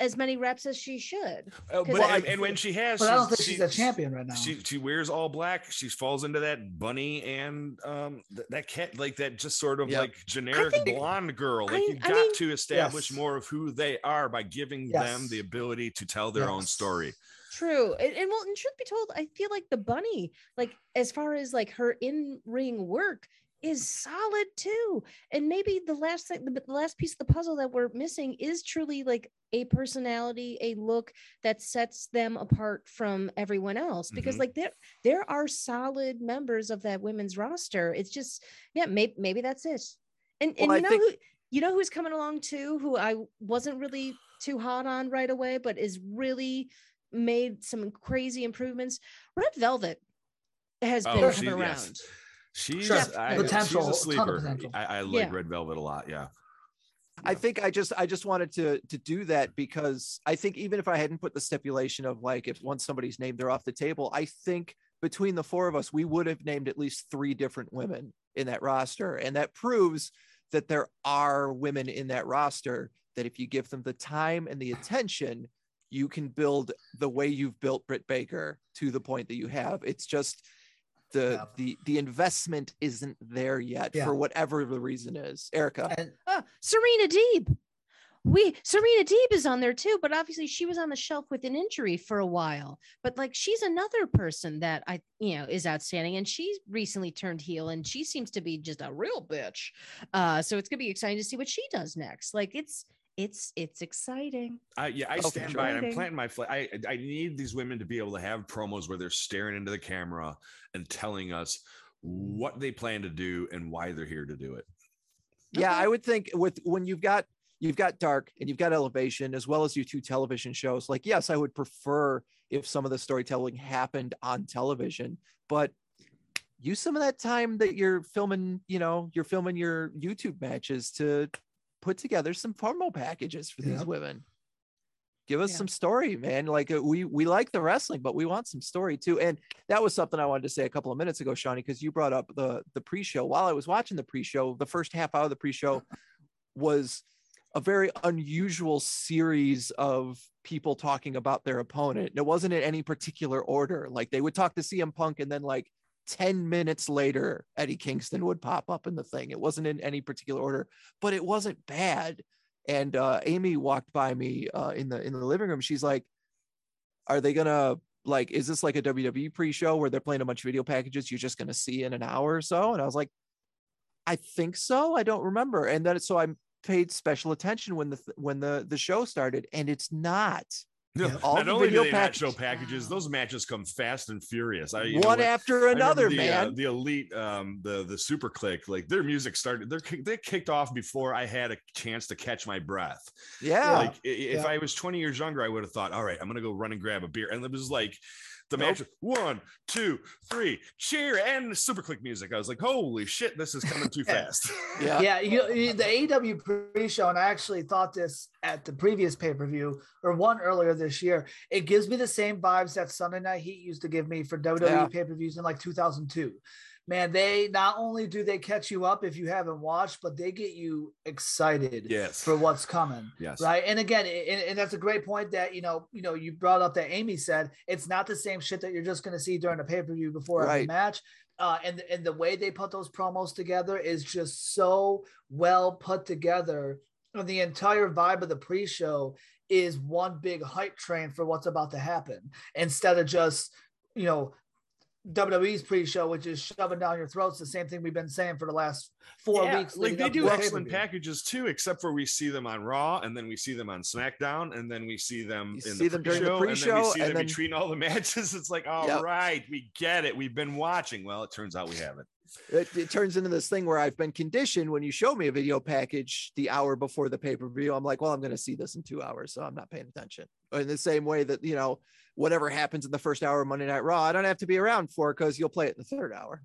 as many reps as she should. Uh, but, Well, and, I- and when she has, But I don't she's- think she's a champion right now. She she wears all black. She falls into that bunny and um th- that cat like that just sort of Yep. like generic think- blonde girl. Like I- you I got mean- to establish Yes. more of who they are by giving them the ability to tell their own story. True. And, and well, and truth be told, I feel like the bunny, like as far as like her in-ring work, is solid too. And maybe the last thing, the, last piece of the puzzle that we're missing is truly like a personality, a look that sets them apart from everyone else. Because Mhm. like there, there are solid members of that women's roster. It's just, yeah, maybe maybe that's it. And and you I know think- who you know who's coming along too, who I wasn't really too hot on right away, but is really made some crazy improvements. Red Velvet has Oh, been she- coming yes. Around. She's Sure. I, Potential, she's a ton of sleeper. potential. I, I like Yeah. Red Velvet a lot. Yeah. I think I just I just wanted to to do that because I think even if I hadn't put the stipulation of like if once somebody's named they're off the table, I think between the four of us we would have named at least three different women in that roster, and that proves that there are women in that roster that if you give them the time and the attention, you can build the way you've built Britt Baker to the point that you have. It's just the Yeah. the the investment isn't there yet Yeah. for whatever the reason is. Erica. and Ah, Serena Deeb. We Serena Deeb is on there too, but obviously she was on the shelf with an injury for a while. But like she's another person that I you know is outstanding, and she's recently turned heel, and she seems to be just a real bitch. Uh, so it's gonna be exciting to see what she does next. Like it's it's it's exciting. I yeah, I Oh, stand by it. I'm planting my flag. I I need these women to be able to have promos where they're staring into the camera and telling us what they plan to do and why they're here to do it. yeah Okay. i would think with when you've got you've got dark and you've got elevation as well as your two television shows like yes i would prefer if some of the storytelling happened on television but use some of that time that you're filming you know you're filming your youtube matches to put together some promo packages for these women give us Yeah. some story man like uh, we we like the wrestling but we want some story too and that was something i wanted to say a couple of minutes ago shonny because you brought up the the pre-show while i was watching the pre-show the first half hour of the pre-show was a very unusual series of people talking about their opponent. And it wasn't in any particular order. Like they would talk to CM Punk and then like 10 minutes later, Eddie Kingston would pop up in the thing. It wasn't in any particular order, but it wasn't bad. And uh, Amy walked by me uh, in the in the living room. She's like, "Are they gonna like? Is this like a WWE pre-show where they're playing a bunch of video packages you're just gonna see in an hour or so?" And I was like, "I think so. I don't remember." And then so I paid special attention when the when the the show started, and it's not. Yeah. All not the only do video they not package- show packages, those matches come fast and furious. I, you know one what? after I remember another, the, uh, man. the elite, um, the the Super Kliq, like their music started. They're they kicked off before I had a chance to catch my breath. yeah. Like i- if Yeah. I was 20 years younger, I would have thought, all right, I'm gonna go run and grab a beer. And it was like the Nope. match, one, two, three, cheer, and Super Kliq music. I was like, holy shit, this is coming too fast. yeah. yeah, you, you- the AEW pre-show, and I actually thought this at the previous pay-per-view or one earlier this year. It gives me the same vibes that Sunday Night Heat used to give me for WWE Yeah. pay-per-views in like 2002. Man, they not only do they catch you up if you haven't watched, but they get you excited yes. for what's coming. yes. right and again and, and that's a great point that you know you know you brought up that amy said it's not the same shit that you're just going to see during a pay-per-view before every Right. match uh, and and the way they put those promos together is just so well put together and the entire vibe of the pre-show is one big hype train for what's about to happen instead of just you know WWE's pre-show, which is shoving down your throats, the same thing we've been saying for the last four Yeah, weeks. like they do excellent packages too, except for we see them on Raw, and then we see them on SmackDown, and then we see them You in see the them during the pre-show, and then we see them then- between all the matches. It's like, all right, Yep. we get it. We've been watching. Well, it turns out we haven't. it, it turns into this thing where I've been conditioned when you show me a video package the hour before the pay per view. I'm like, well, I'm going to see this in two hours, so I'm not paying attention. In the same way that you know, whatever happens in the first hour of Monday Night Raw, I don't have to be around for because you'll play it in the third hour.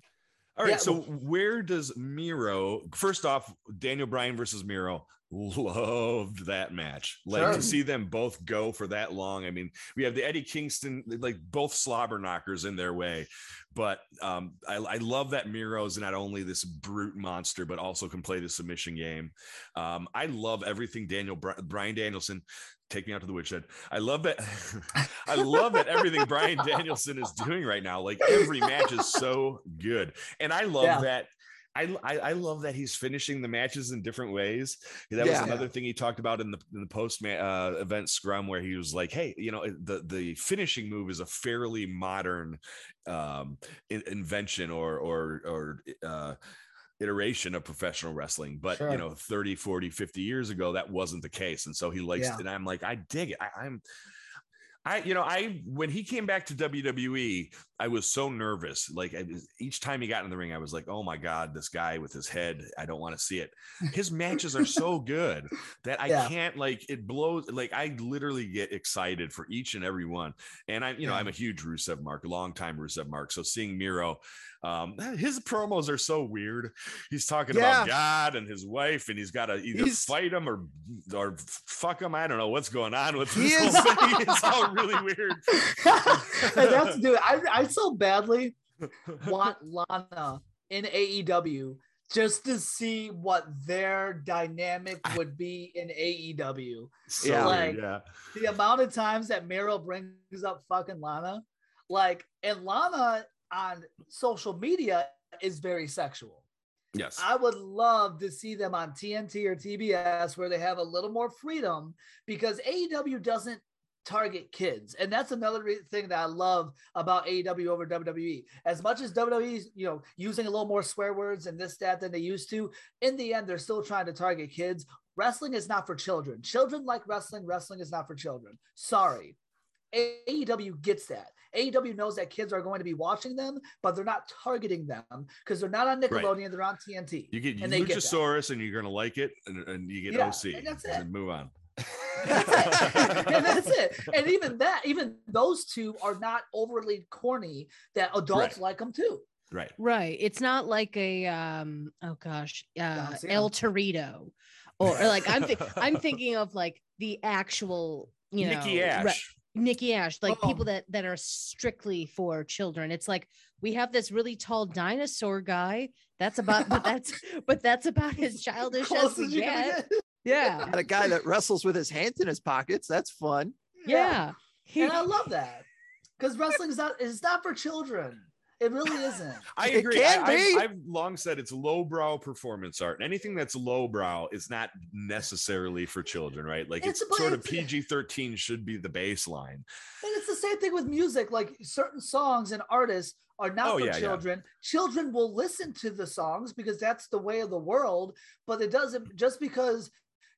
All right. Yeah, so where does Miro? First off, Daniel Bryan versus Miro. Loved that match. Like Sure. to see them both go for that long. I mean, we have the Eddie Kingston, like both slobber knockers in their way. But um, I, I love that Miro is not only this brute monster, but also can play the submission game. Um, I love everything Daniel Bri- Bryan Danielson. Take me out to the woodshed. I love that. I love that everything Bryan Danielson is doing right now. Like every match is so good, and I love Yeah. that. I, I I love that he's finishing the matches in different ways. That Yeah. was another thing he talked about in the in the post uh, event scrum, where he was like, "Hey, you know, the the finishing move is a fairly modern um, in- invention or or or uh, iteration of professional wrestling but Sure. you know 30 40 50 years ago that wasn't the case and so he likes Yeah. and i'm like i dig it I, i'm I, you know, I when he came back to WWE, I was so nervous. Like was- each time he got in the ring, I was like, "Oh my god, this guy with his head! I don't want to see it." His matches are so good that I Yeah. can't like it blows. Like I literally get excited for each and every one. And I'm, you know, Yeah. I'm a huge Rusev Mark, long time Rusev Mark. So seeing Miro, um, his promos are so weird. He's talking about God and his wife, and he's got to either He's- fight him or or fuck him. I don't know what's going on with He this whole is- thing. It's all really weird. and that's dude. I I so badly want Lana in AEW just to see what their dynamic would be in AEW. So Yeah. Like- yeah. The amount of times that Miro brings up fucking Lana, like, and Lana on social media is very sexual. Yes. I would love to see them on TNT or TBS where they have a little more freedom because AEW doesn't target kids. And that's another re- thing that I love about AEW over WWE. As much as WWE is, you know, using a little more swear words and this, that than they used to, in the end, they're still trying to target kids. Wrestling is not for children. Children like wrestling. Wrestling is not for children. Sorry. AEW gets that. AEW knows that kids are going to be watching them, but they're not targeting them because they're not on Nickelodeon. They're on TNT. you get and they get. Luchasaurus and you're going to like it, and, and you get Yeah, OC. and that's and move on. That's it. and that's it. And even that, even those two are not overly corny. That adults Right. like them too. Right. Right. It's not like a um oh gosh, uh John Cena. El Torito. Or, or like I'm thi- I'm thinking of like the actual, you know, Nikki re- Ash. Nikki Ash, like Oh. people that that are strictly for children. It's like we have this really tall dinosaur guy. That's about but that's but that's about as childish as Close we as get. Get. Yeah. Got a guy that wrestles with his hands in his pockets. That's fun. Yeah. He- And I love that because wrestling is not is not for children. It really isn't. I It agree. can I, be. I've, I've long said it's lowbrow performance art. And anything that's lowbrow is not necessarily for children, right? Like it's, It's about- sort of PG 13 should be the baseline. And it's the same thing with music. Like certain songs and artists are not Oh, for yeah, yeah. children. Children will listen to the songs because that's the way of the world. But it doesn't just because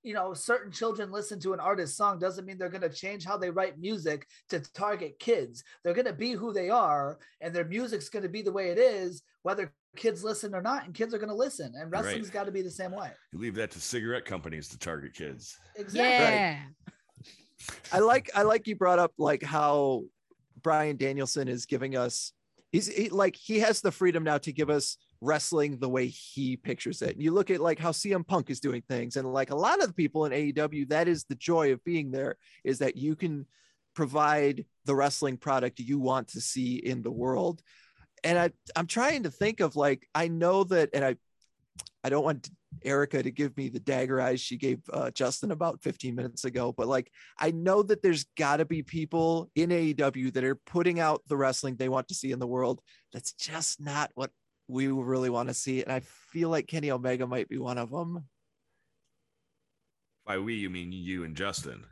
you know certain children listen to an artist's song doesn't mean they're going to change how they write music to target kids. They're going to be who they are, and their music's going to be the way it is, whether kids listen or not. And kids are going to listen. And Right. wrestling's got to be the same way. You leave that to cigarette companies to target kids. Exactly. yeah. I like I like you brought up like how Bryan Danielson is giving us he's he, like he has the freedom now to give us wrestling the way he pictures it. You look at like how CM Punk is doing things and like a lot of the people in AEW that is the joy of being there is that you can provide the wrestling product you want to see in the world. And I I'm trying to think of like I know that and I I don't want Erica to give me the dagger eyes she gave uh, Justin about 15 minutes ago, but like I know that there's got to be people in AEW that are putting out the wrestling they want to see in the world. That's just not what we really want to see. And I feel like Kenny Omega might be one of them. By we, you mean you and Justin.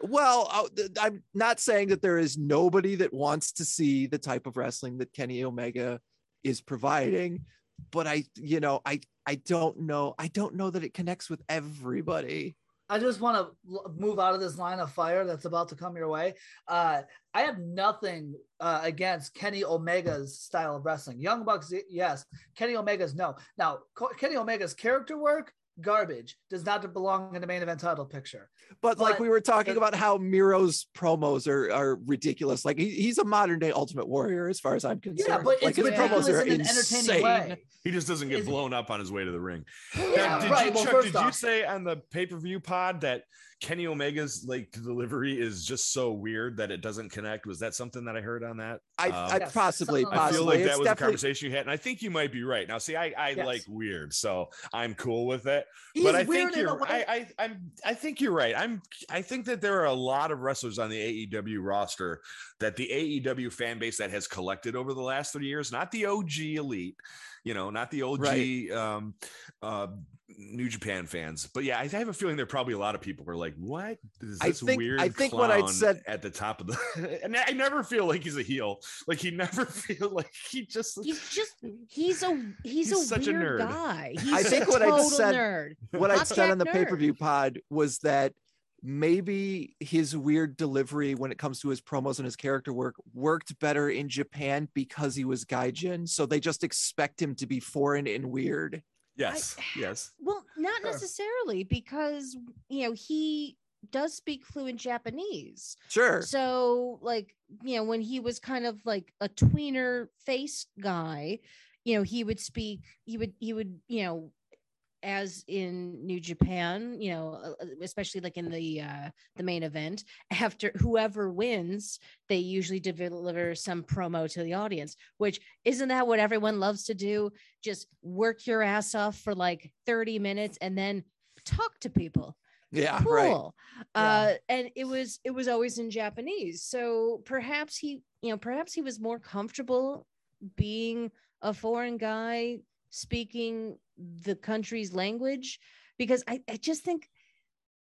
Well, uh, I- I'm not saying that there is nobody that wants to see the type of wrestling that Kenny Omega is providing, but I, you know, I, I don't know. I don't know that it connects with everybody. I just want to move out of this line of fire that's about to come your way. Uh, I have nothing uh, against Kenny Omega's style of wrestling. Young Bucks, yes. Kenny Omega's no. Now, Kenny Omega's character work, garbage. Does not belong in the main event title picture. But like we were talking the- about how Miro's promos are, are ridiculous. Like he, he's a modern day Ultimate Warrior, as far as I'm concerned. Yeah, but like it's his promos are in an insane. entertaining way. He just doesn't get Is- blown up on his way to the ring. Yeah, Now, did right. you, Well, Chuck, first did you say on the pay-per-view pod that Kenny Omega's like delivery is just so weird that it doesn't connect? Was that something that I heard on that? I, Um, I Yes, possibly, something like I feel possibly. like that was a conversation you had, and I think you might be right. Now, see, I, I Yes. like weird, so I'm cool with it. He's but I think you're, I, I, I'm, I think you're right. I'm, I think that there are a lot of wrestlers on the AEW roster that the AEW fan base that has collected over the last three years, not the OG elite, you know, not the OG Right. um, uh, New Japan fans, but yeah, I have a feeling there are probably a lot of people who are like, "What is I this think- weird?" I think what I'd said- at the top of the, and I never feel like he's a heel. Like he never feel like he just. He's just he's a he's, He's a such a weird nerd. guy. He's I a think what I'd said- nerd. what I said on the pay per view pod was that maybe his weird delivery when it comes to his promos and his character work worked better in Japan because he was Gaijin. So they just expect him to be foreign and weird. Yes, yes. Well, not necessarily because you know he does speak fluent Japanese. Sure. So like, you know, when he was kind of like a tweener face guy, you know, he would speak, he would, he would, you know, as in New Japan, you know, uh, uh, especially like in the uh the main event, after whoever wins, they usually deliver some promo to the audience, which isn't that what everyone loves to do? Just work your ass off for like 30 minutes and then talk to people Yeah. cool. Right. Uh, and it was it was always in Japanese. So perhaps he, you know, perhaps he was more comfortable being a foreign guy speaking the country's language because I, I just think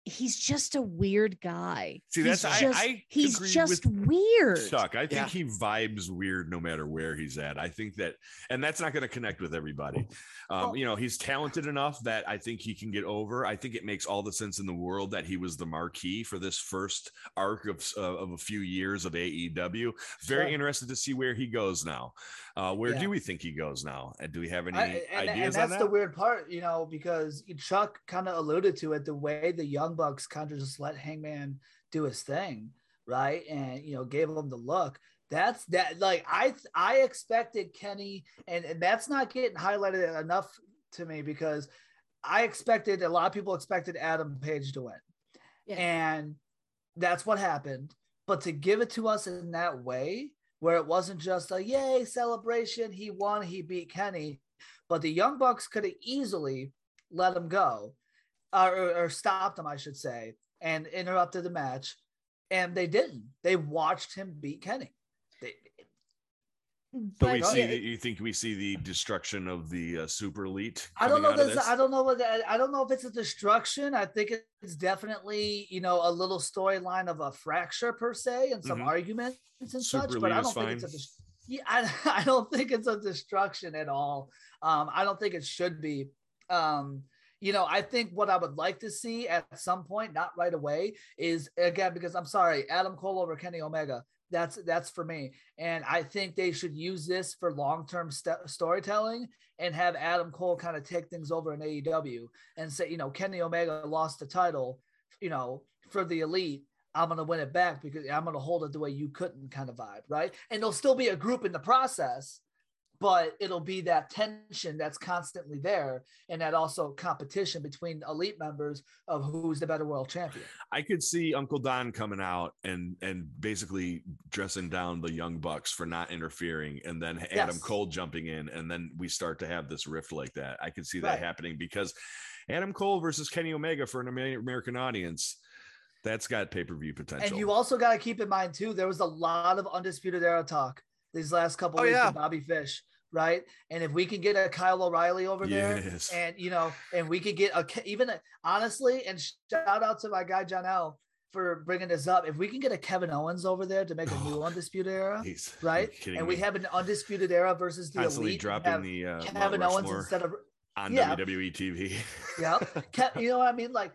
he's just a weird guy. See, He's that's- I- just, I he's just with weird. Chuck, I think Yeah. he vibes weird no matter where he's at. I think that, and that's not going to connect with everybody. Um, Well- you know, he's talented enough that I think he can get over. I think it makes all the sense in the world that he was the marquee for this first arc of uh, of a few years of AEW. Very Sure. interested to see where he goes now. Uh, where Yeah. do we think he goes now? And do we have any I- and, and ideas that's on the weird part, you know, because Chuck kind of alluded to it the way the Young Bucks kind of just let Hangman do his thing, right? And you know, gave him the look. That's that. Like I, I expected Kenny, and, and that's not getting highlighted enough to me because I expected a lot of people expected Adam Page to win, Yeah. and that's what happened. But to give it to us in that way, where it wasn't just a yay celebration, he won, he beat Kenny, but the Young Bucks could have easily let him go or, or stopped him, I should say, and interrupted the match. And they didn't. They watched him beat Kenny. They, But we see. yeah, the, you think we see the destruction of the uh, super elite? I don't know. This, this? I don't know what. that- I don't know if it's a destruction. I think it's definitely you know a little storyline of a fracture per se and some Mhm. arguments and Super such. But I don't is think it's a. Yeah, I, I don't think it's a destruction at all. Um, I don't think it should be. Um, you know, I think what I would like to see at some point, not right away, is again because I'm sorry, Adam Cole over Kenny Omega. That's that's for me, and I think they should use this for long term st- storytelling and have Adam Cole kind of take things over in AEW and say, you know, Kenny Omega lost the title, you know, for the elite. I'm gonna win it back because I'm gonna hold it the way you couldn't kind of vibe, right? And there'll still be a group in the process, but it'll be that tension that's constantly there, and that also competition between elite members of who's the better world champion. I could see Uncle Don coming out and and basically dressing down the young bucks for not interfering, and then Adam Yes. Cole jumping in, and then we start to have this rift like that. I could see that Right. happening because Adam Cole versus Kenny Omega for an American audience, that's got pay per view potential. And you also got to keep in mind too, there was a lot of undisputed era talk these last couple Oh, weeks yeah. with Bobby Fish, right? And if we can get a Kyle O'Reilly over there, and you know, and we could get a even a, honestly, and shout out to my guy John L for bringing this up. If we can get a Kevin Owens over there to make a new undisputed era, He's- right? are you And we me? have an undisputed era versus the constantly elite. dropping the uh, Kevin Mount Owens instead of on yeah. WWE TV. yeah, Ke- you know what I mean? Like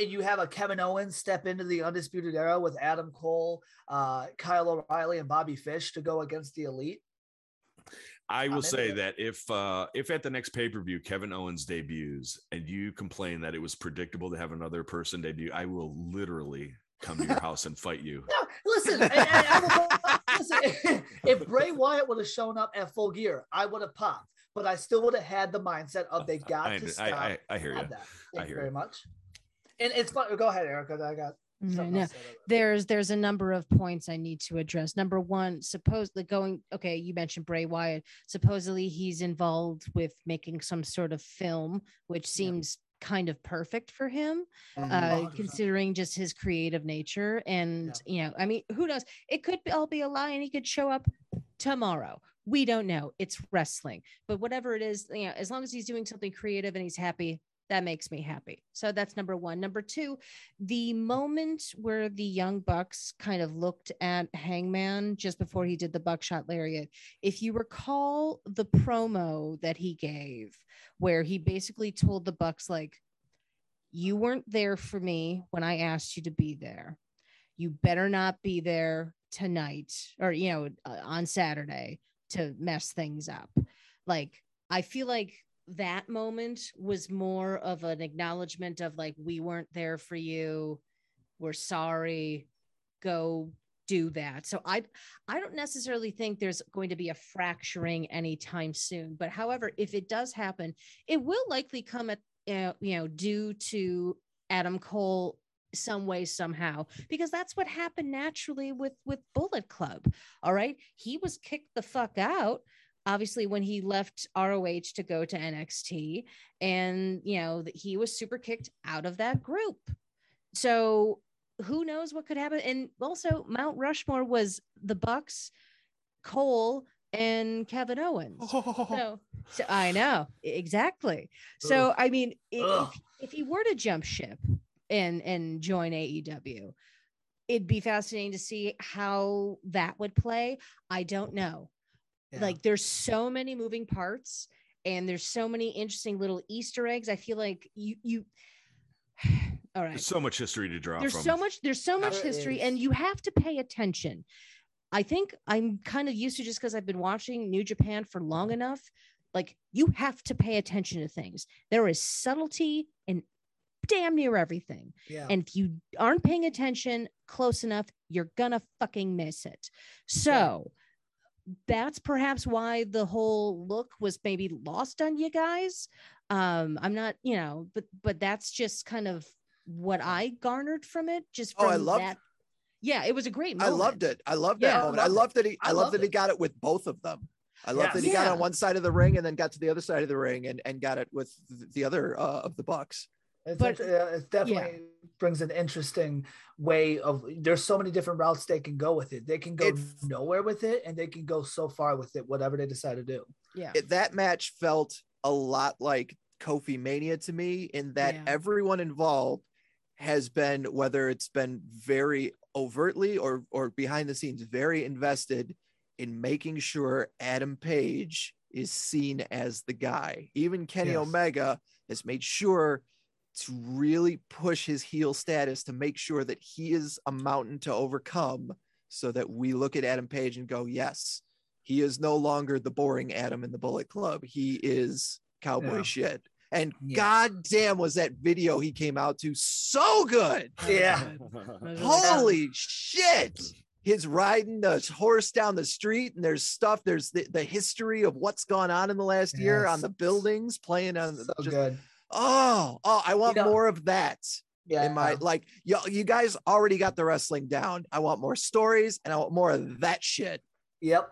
and you have a Kevin Owens step into the Undisputed Era with Adam Cole, uh, Kyle O'Reilly, and Bobby Fish to go against the Elite. I will say into that if uh if at the next pay-per-view Kevin Owens debuts and you complain that it was predictable to have another person debut, I will literally come to your house and fight you. No, listen, I- I- I will- listen, if Bray Wyatt would have shown up at full gear, I would have popped, but I still would have had the mindset of they got to stop. I, I hear you. that. I Thank you very much. And it's fun. Go ahead, Erica. I got no, else to say about it. there's there's a number of points I need to address. Number one, supposedly going okay, you mentioned Bray Wyatt. Supposedly he's involved with making some sort of film, which seems kind of perfect for him, uh, considering just his creative nature. And you know, I mean, who knows? It could all be a lie, and he could show up tomorrow. We don't know. It's wrestling, but whatever it is, you know, as long as he's doing something creative and he's happy, that makes me happy. So that's number one. Number two, the moment where the young bucks kind of looked at Hangman just before he did the buckshot lariat, if you recall the promo that he gave, where he basically told the bucks, like, you weren't there for me when I asked you to be there. You better not be there tonight or, you know, uh, on Saturday to mess things up. Like, I feel like that moment was more of an acknowledgement of like we weren't there for you. We're sorry. Go do that. So i i don't necessarily think there's going to be a fracturing anytime soon. But however if it does happen it will likely come at uh, you know due to adam cole some way somehow because that's what happened naturally with with bullet club. All right? He was kicked the fuck out obviously when he left ROH to go to NXT and you know that he was super kicked out of that group. So who knows what could happen and also Mount Rushmore was the Bucks, Cole and Kevin Owens. So, so I know exactly. So I mean if, if he were to jump ship and and join AEW it'd be fascinating to see how that would play. I don't know Yeah. like there's so many moving parts and there's so many interesting little easter eggs i feel like you you all right There's so much history to draw there's from. so much there's so much There history is. and you have to pay attention i think i'm kind of used to just because i've been watching new japan for long enough like you have to pay attention to things there is subtlety in damn near everything yeah. and if you aren't paying attention close enough, you're gonna fucking miss it. So that's perhaps why the whole look was maybe lost on you guys. Um, I'm not, you know, but but that's just kind of what I garnered from it. Just Oh, from I loved- that. Yeah, it was a great. I loved it. I loved that Yeah. moment. I Loved that he. I, I loved that he got it with both of them. I love Yes. that he got on one side of the ring and then got to the other side of the ring and, and got it with the other uh, of the Bucks. It's, But- int- it definitely brings an interesting way of. There's so many different routes they can go with it. They can go It- nowhere with it, and they can go so far with it, whatever they decide to do. Yeah. It, that match felt a lot like Kofi Mania to me in that Yeah. everyone involved has been, whether it's been very overtly or or behind the scenes, very invested in making sure Adam Page is seen as the guy. Even Kenny Yes. Omega has made sure to really push his heel status to make sure that he is a mountain to overcome so that we look at Adam Page and go, yes, he is no longer the boring Adam in the Bullet Club. He is cowboy Yeah. shit. And Yes. god damn was that video he came out to so good. Yeah. It was really good. Holy shit. His riding the horse down the street, and there's stuff. There's the, the history of what's gone on in the last year on the buildings, playing on the So just- good. Oh, oh, I want know- more of that Yeah. in my like you, you guys already got the wrestling down. I want more stories and I want more of that shit. Yep.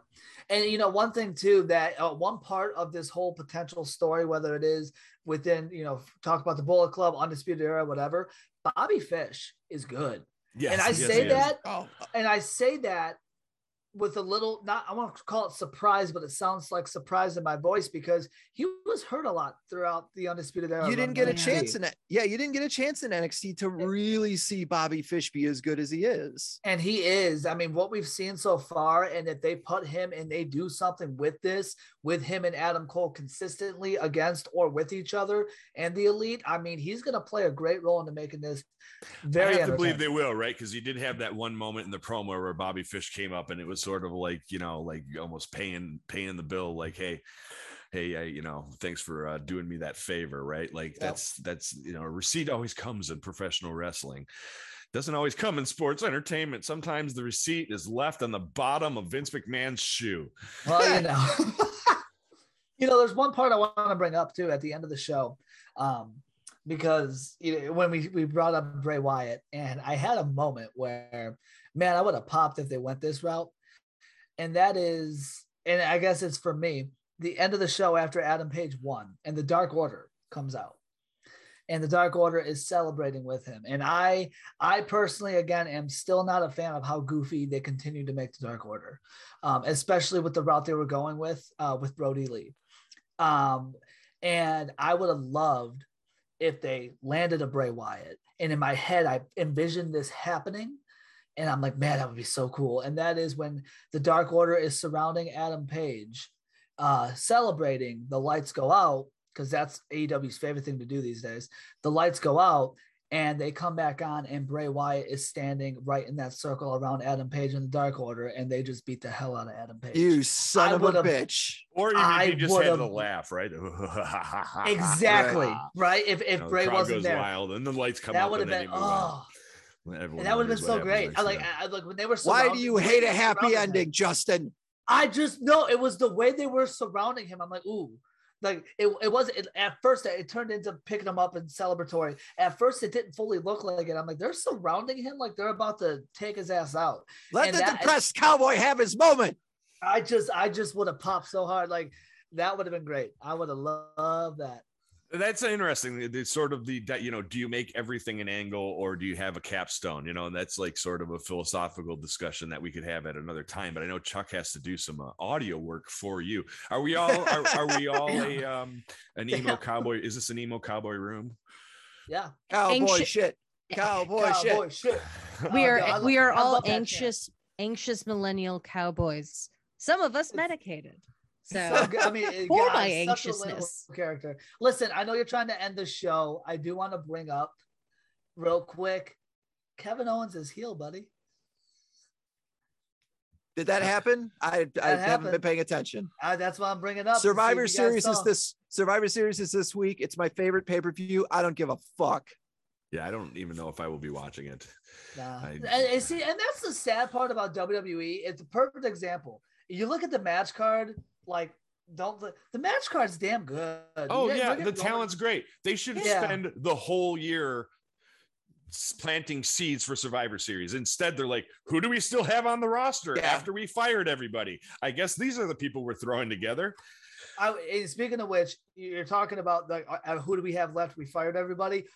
And you know, one thing too that uh, one part of this whole potential story, whether it is within, you know, talk about the Bullet Club, Undisputed Era, whatever, Bobby Fish is good. Yes, and I yes, say that, Oh, and I say that with a little not I want to call it surprise, but it sounds like surprise in my voice because he was hurt a lot throughout the undisputed era. You didn't of get a NXT. chance in it. Yeah, you didn't get a chance in NXT to really see Bobby Fish be as good as he is. And he is. I mean, what we've seen so far, and if they put him and they do something with this, with him and Adam Cole consistently against or with each other and the elite, I mean, he's going to play a great role into making this very I have to believe they will, right? Because you did have that one moment in the promo where Bobby Fish came up and it was sort of like, you know, like almost paying paying the bill, like, hey, hey, I, you know, thanks for uh, doing me that favor, right? Like that's that's you know, a receipt always comes in professional wrestling. Doesn't always come in sports entertainment. Sometimes the receipt is left on the bottom of Vince McMahon's shoe. Well, you know, you know, there's one part I want to bring up too at the end of the show, um, because you know, when we we brought up Bray Wyatt, and I had a moment where, man, I would have popped if they went this route, and that is, and I guess it's for me, the end of the show after Adam Page won, and the Dark Order comes out. And the Dark Order is celebrating with him, and I, I personally, again, am still not a fan of how goofy they continue to make the Dark Order um, especially with the route they were going with uh, with Brodie Lee. Um, and I would have loved if they landed a Bray Wyatt. And in my head, I envisioned this happening. And I'm like, man, that would be so cool. And that is when the Dark Order is surrounding Adam Page, uh, celebrating. The lights go out because that's AEW's favorite thing to do these days. The lights go out and they come back on, and Bray Wyatt is standing right in that circle around Adam Page in the Dark Order, and they just beat the hell out of Adam Page. You son I of a bitch. Or you, I you just had would've- the laugh, right? exactly right. If if You know, the Bray crowd wasn't goes there, wild, and the lights come that would have been you move on. oh, Everyone and that would have been so great. I like. I, like when they were. Why do you hate a happy surrounded him. ending, Justin? I just know it was the way they were surrounding him. I'm like, ooh, like it, it was it, at first it turned into picking him up and celebratory. At first it didn't fully look like it. I'm like, they're surrounding him like they're about to take his ass out. Let And the that- depressed cowboy have his moment. I just I just would have popped so hard. Like that would have been great. I would have loved that. That's interesting. It's sort of the you know, do you make everything an angle or do you have a capstone? You know, and that's like sort of a philosophical discussion that we could have at another time. But I know Chuck has to do some uh, audio work for you. Are we all? Are, are we all a um an emo Yeah. cowboy? Is this an emo cowboy room? Yeah. Cowboy Anxi- shit. Cowboy, Cowboy shit. shit. we Oh, are no, we are all love that anxious anxious millennial cowboys. Some of us medicated. So So. I mean, it- For God, my such a little anxiousness. character. Listen, I know you're trying to end the show. I do want to bring up real quick. Kevin Owens is heel, buddy. Did that happen? I, I haven't been paying attention. Uh, that's why I'm bringing up. to see if Survivor you guys Series is this. Survivor Series is this week. It's my favorite pay per view. I don't give a fuck. Yeah, I don't even know if I will be watching it. Nah. I- And, and see, and that's the sad part about WWE. It's a perfect example. You look at the match card, like don't the, the match card's damn good. Oh guys yeah, the talent's great. They should Yeah. spend the whole year planting seeds for Survivor Series. Instead, they're like, who do we still have on the roster Yeah. after we fired everybody? I guess these are the people we're throwing together. I, and speaking of which, you're talking about the uh, who do we have left? We fired everybody.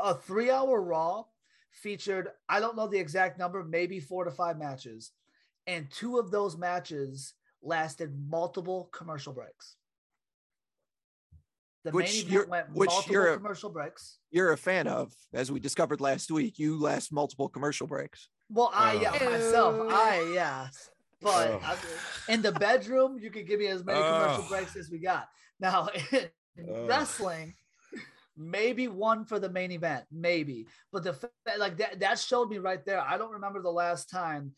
A three-hour Raw featured I don't know the exact number, maybe four to five matches, and two of those matches lasted multiple commercial breaks. The Which main you're- event went which multiple you're a- commercial breaks. You're a fan of, as we discovered last week. You last multiple commercial breaks. Well, I yeah Ugh. myself, I yeah, but Ugh. I- in the bedroom, you could give me as many commercial Ugh. breaks as we got. Now, in Ugh. wrestling, maybe one for the main event, maybe, but the like that that showed me right there. I don't remember the last time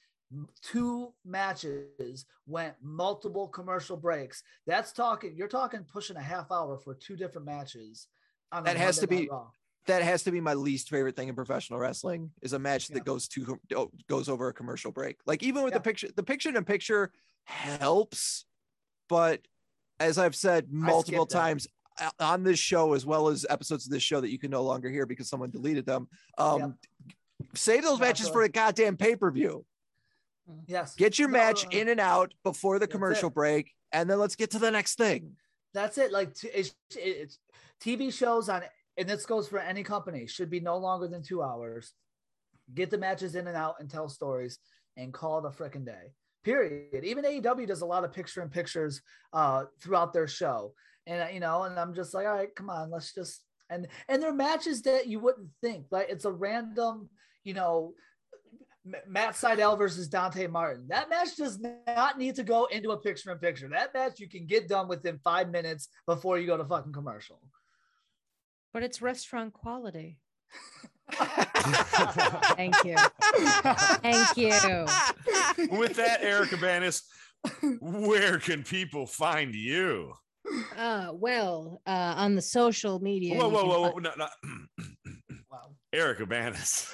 two matches went multiple commercial breaks. That's talking. You're talking pushing a half hour for two different matches. That has Monday to be- That has to be my least favorite thing in professional wrestling is a match Yeah. that goes to oh, goes over a commercial break. Like even with Yeah. the picture, the picture in picture helps, but as I've said multiple times uh, on this show, as well as episodes of this show that you can no longer hear because someone deleted them. Um, Save those matches for a goddamn pay per view. Yes. Get your No, match no, no. in and out before the That's commercial it. break, and then let's get to the next thing. That's it. Like t- it's, it's TV shows on, and this goes for any company, should be no longer than two hours. Get the matches in and out and tell stories and call it a freaking day. Period. Even AEW does a lot of picture in pictures uh, throughout their show, and you know, and I'm just like, all right, come on, let's just and and they're matches that you wouldn't think like it's a random, you know. Matt Sydal versus Dante Martin. That match does not need to go into a picture in picture. That match you can get done within five minutes before you go to fucking commercial. But it's restaurant quality. Thank you. Thank you. With that, Erica Banas, where can people find you? Uh, well, uh, on the social media. Whoa, you whoa, whoa, fi- whoa. No, no. Wow. Erica Banas,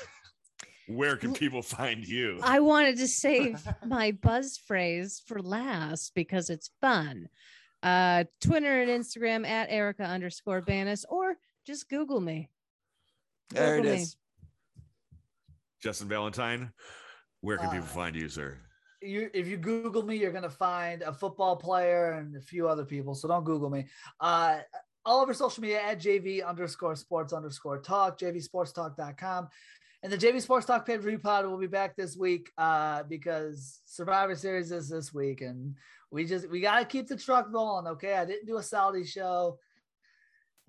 where can people find you? I wanted to save my buzz phrase for last because it's fun. Uh, Twitter and Instagram at Erica underscore Banas, or just Google me. There it me. is. Justin Valentine, where can people Uh, find you, sir? you if you Google me, you're gonna find a football player and a few other people. So don't Google me. Uh, all over social media at JV underscore sports underscore talk, JVSportsTalk.com. And the JV Sports Talk pay per pod will be back this week uh, because Survivor Series is this week, and we just we gotta keep the truck rolling. Okay, I didn't do a Saudi show.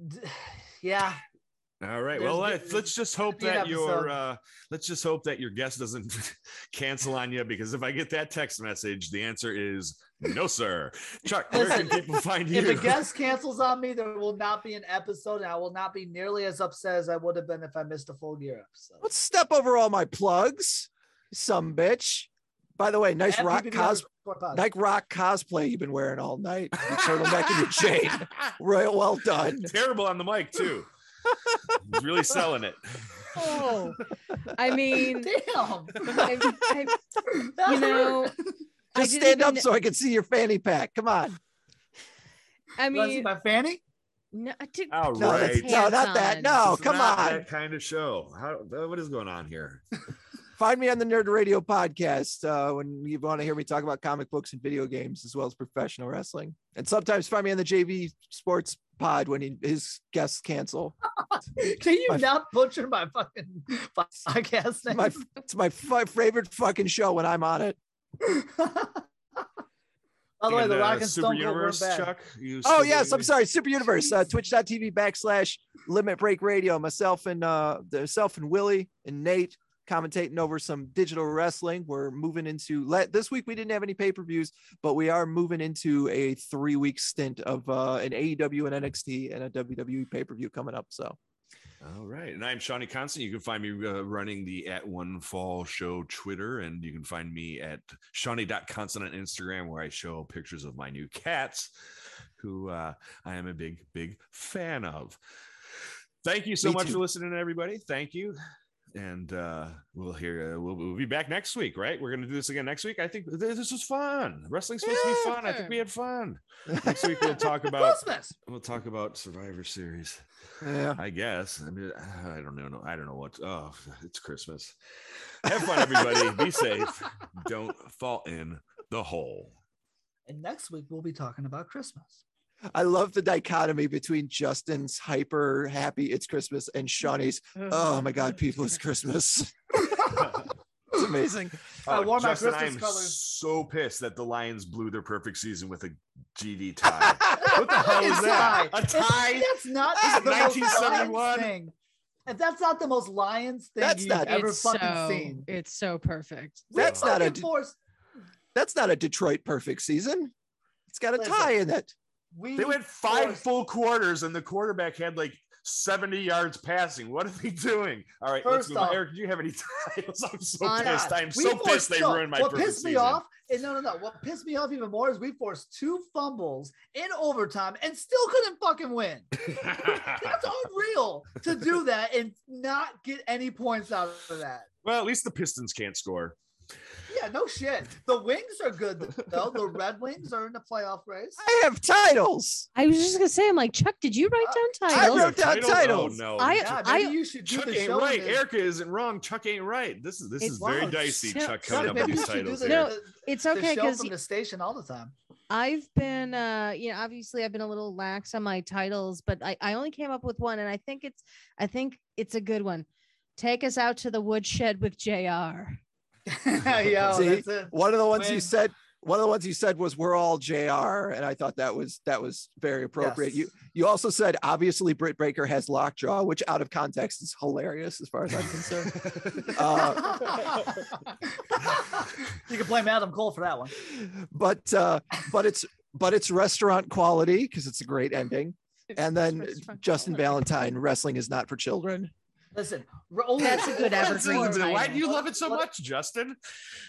D- yeah, All right. There's Well, let's, let's just hope that your uh, let's just hope that your guest doesn't cancel on you because if I get that text message, the answer is no, sir. Chuck, where can Listen, people find you? if a guest cancels on me, there will not be an episode, and I will not be nearly as upset as I would have been if I missed a full gear episode. Let's step over all my plugs, some bitch. By the way, nice At rock cosplay. cos nice rock cosplay you've been wearing all night. Your turtleneck and your chain. Right, well done. Terrible on the mic too. He's really selling it. Oh, I mean, Damn. I, I, That you know, hurt. I Just didn't stand up even- so I can see your fanny pack. Come on. I You wanna see mean, my fanny? no, to, All No, right. no, not that. No, This come not on. That kind of show. How, uh, what is going on here? Find me on the Nerd Radio podcast uh, when you want to hear me talk about comic books and video games as well as professional wrestling. And sometimes find me on the JV Sports Pod when he, his guests cancel. Can you My- not butcher my fucking podcast name? My, it's my f- favorite fucking show when I'm on it. By the way, the uh, Rock and Super Stone Cold Universe, weren't bad. Chuck. You Oh yes, I'm sorry. Super Universe, uh, twitch.tv backslash limit break radio. Myself and uh the self and Willie and Nate commentating over some digital wrestling. We're moving into let this week we didn't have any pay-per-views, but we are moving into a three-week stint of uh an AEW and NXT and a WWE pay-per-view coming up. So All right. And I'm Shonny Constant. You can find me uh, running the At One Fall Show Twitter, and you can find me at Shonny.constant on Instagram, where I show pictures of my new cats, who uh, I am a big, big fan of. Thank you so Me much too. for listening, everybody. Thank you. And uh, we'll hear, uh, we'll, we'll be back next week, right? We're going to do this again next week. I think th- this was fun. Wrestling's supposed to be fun. I think we had fun. Next week, we'll talk about, Christmas. we'll talk about Survivor Series. yeah. I guess. I mean, I don't know. I don't know what. Oh, it's Christmas. Have fun, everybody. Be safe. Don't fall in the hole. And next week we'll be talking about Christmas. I love the dichotomy between Justin's hyper happy it's Christmas and mm-hmm. Shonny's mm-hmm. oh my god, people, it's Christmas. it's amazing. I wore my Justin, Christmas I'm colors. so pissed that the Lions blew their perfect season with a GD tie. What the hell is that? tie. A It's- tie? That's not the most 1971? Lions thing. If that's not the most Lions thing That's you've not- ever it's fucking so, seen. it's so perfect. We That's not a fucking forced- That's not a Detroit perfect season. It's got a Listen. tie in it. We They went five forced- full quarters, and the quarterback had like 70 yards passing. What are they doing? All right, let's First move on. Eric, do you have any titles? I'm so oh, On- pissed. I'm we so pissed they ruined my What pissed me season. off, and no, no, no. What pissed me off even more is we forced two fumbles in overtime and still couldn't fucking win. That's unreal to do that and not get any points out of that. well, at least the Pistons can't score. Yeah, no shit. The Wings are good though. The Red Wings are in the playoff race. I have titles. I was just gonna say, I'm like, Chuck, did you write down titles? I wrote down Title? titles. Oh, no. I- Yeah, maybe I- you should do Chuck the ain't show. right. in the- Erica isn't wrong. Chuck ain't right. This is this It's- is very dicey. so- Chuck Chuck, coming up with these you should do titles the. No, It's the okay show because from the station all the time. I've been uh you know obviously I've been a little lax on my titles, but I, I only came up with one and I think it's I think it's a good one. Take us out to the woodshed with JR. Yo, See? that's it. One of the ones you said, one of the ones you said was "We're all Jr." and I thought that was that was very appropriate. You Yes. you also said obviously Britt Baker has lockjaw, which out of context is hilarious as far as I'm concerned. Uh, you can blame Adam Cole for that one. but uh, but it's but it's restaurant quality because it's a great ending. And then Justin quality. Valentine, wrestling is not for children. Listen, r- oh, That's a good That's evergreen a little bit- Why title. do you love it so What- much, Justin?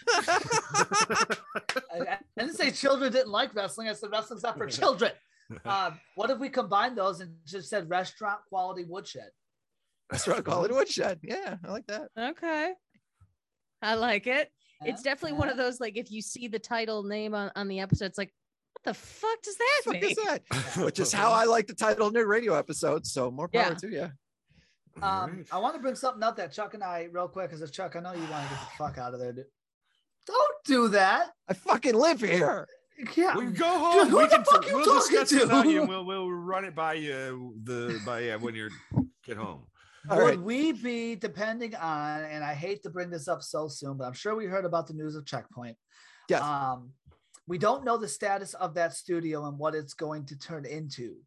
I, I didn't say children didn't like wrestling. I said wrestling's not for children. Um, what if we combined those and just said restaurant quality woodshed? Restaurant quality woodshed. Yeah, I like that. Okay. I like it. It's Huh? definitely one of those like if you see the title name on, on the episode, it's like, what the fuck does that What mean? is that? Which is how I like the title of new radio episodes. So more power Yeah. to you. Um, I want to bring something up that Chuck and I, real quick, because Chuck, I know you want to get the fuck out of there, dude. Don't do that. I fucking live here. Yeah. We go home. who we the can, fuck you we'll talking discuss it to? on you. and We'll we'll run it by you the by yeah when you get home. All Would right. we be depending on, and I hate to bring this up so soon, but I'm sure we heard about the news of Checkpoint. Yes. Um, we don't know the status of that studio and what it's going to turn into,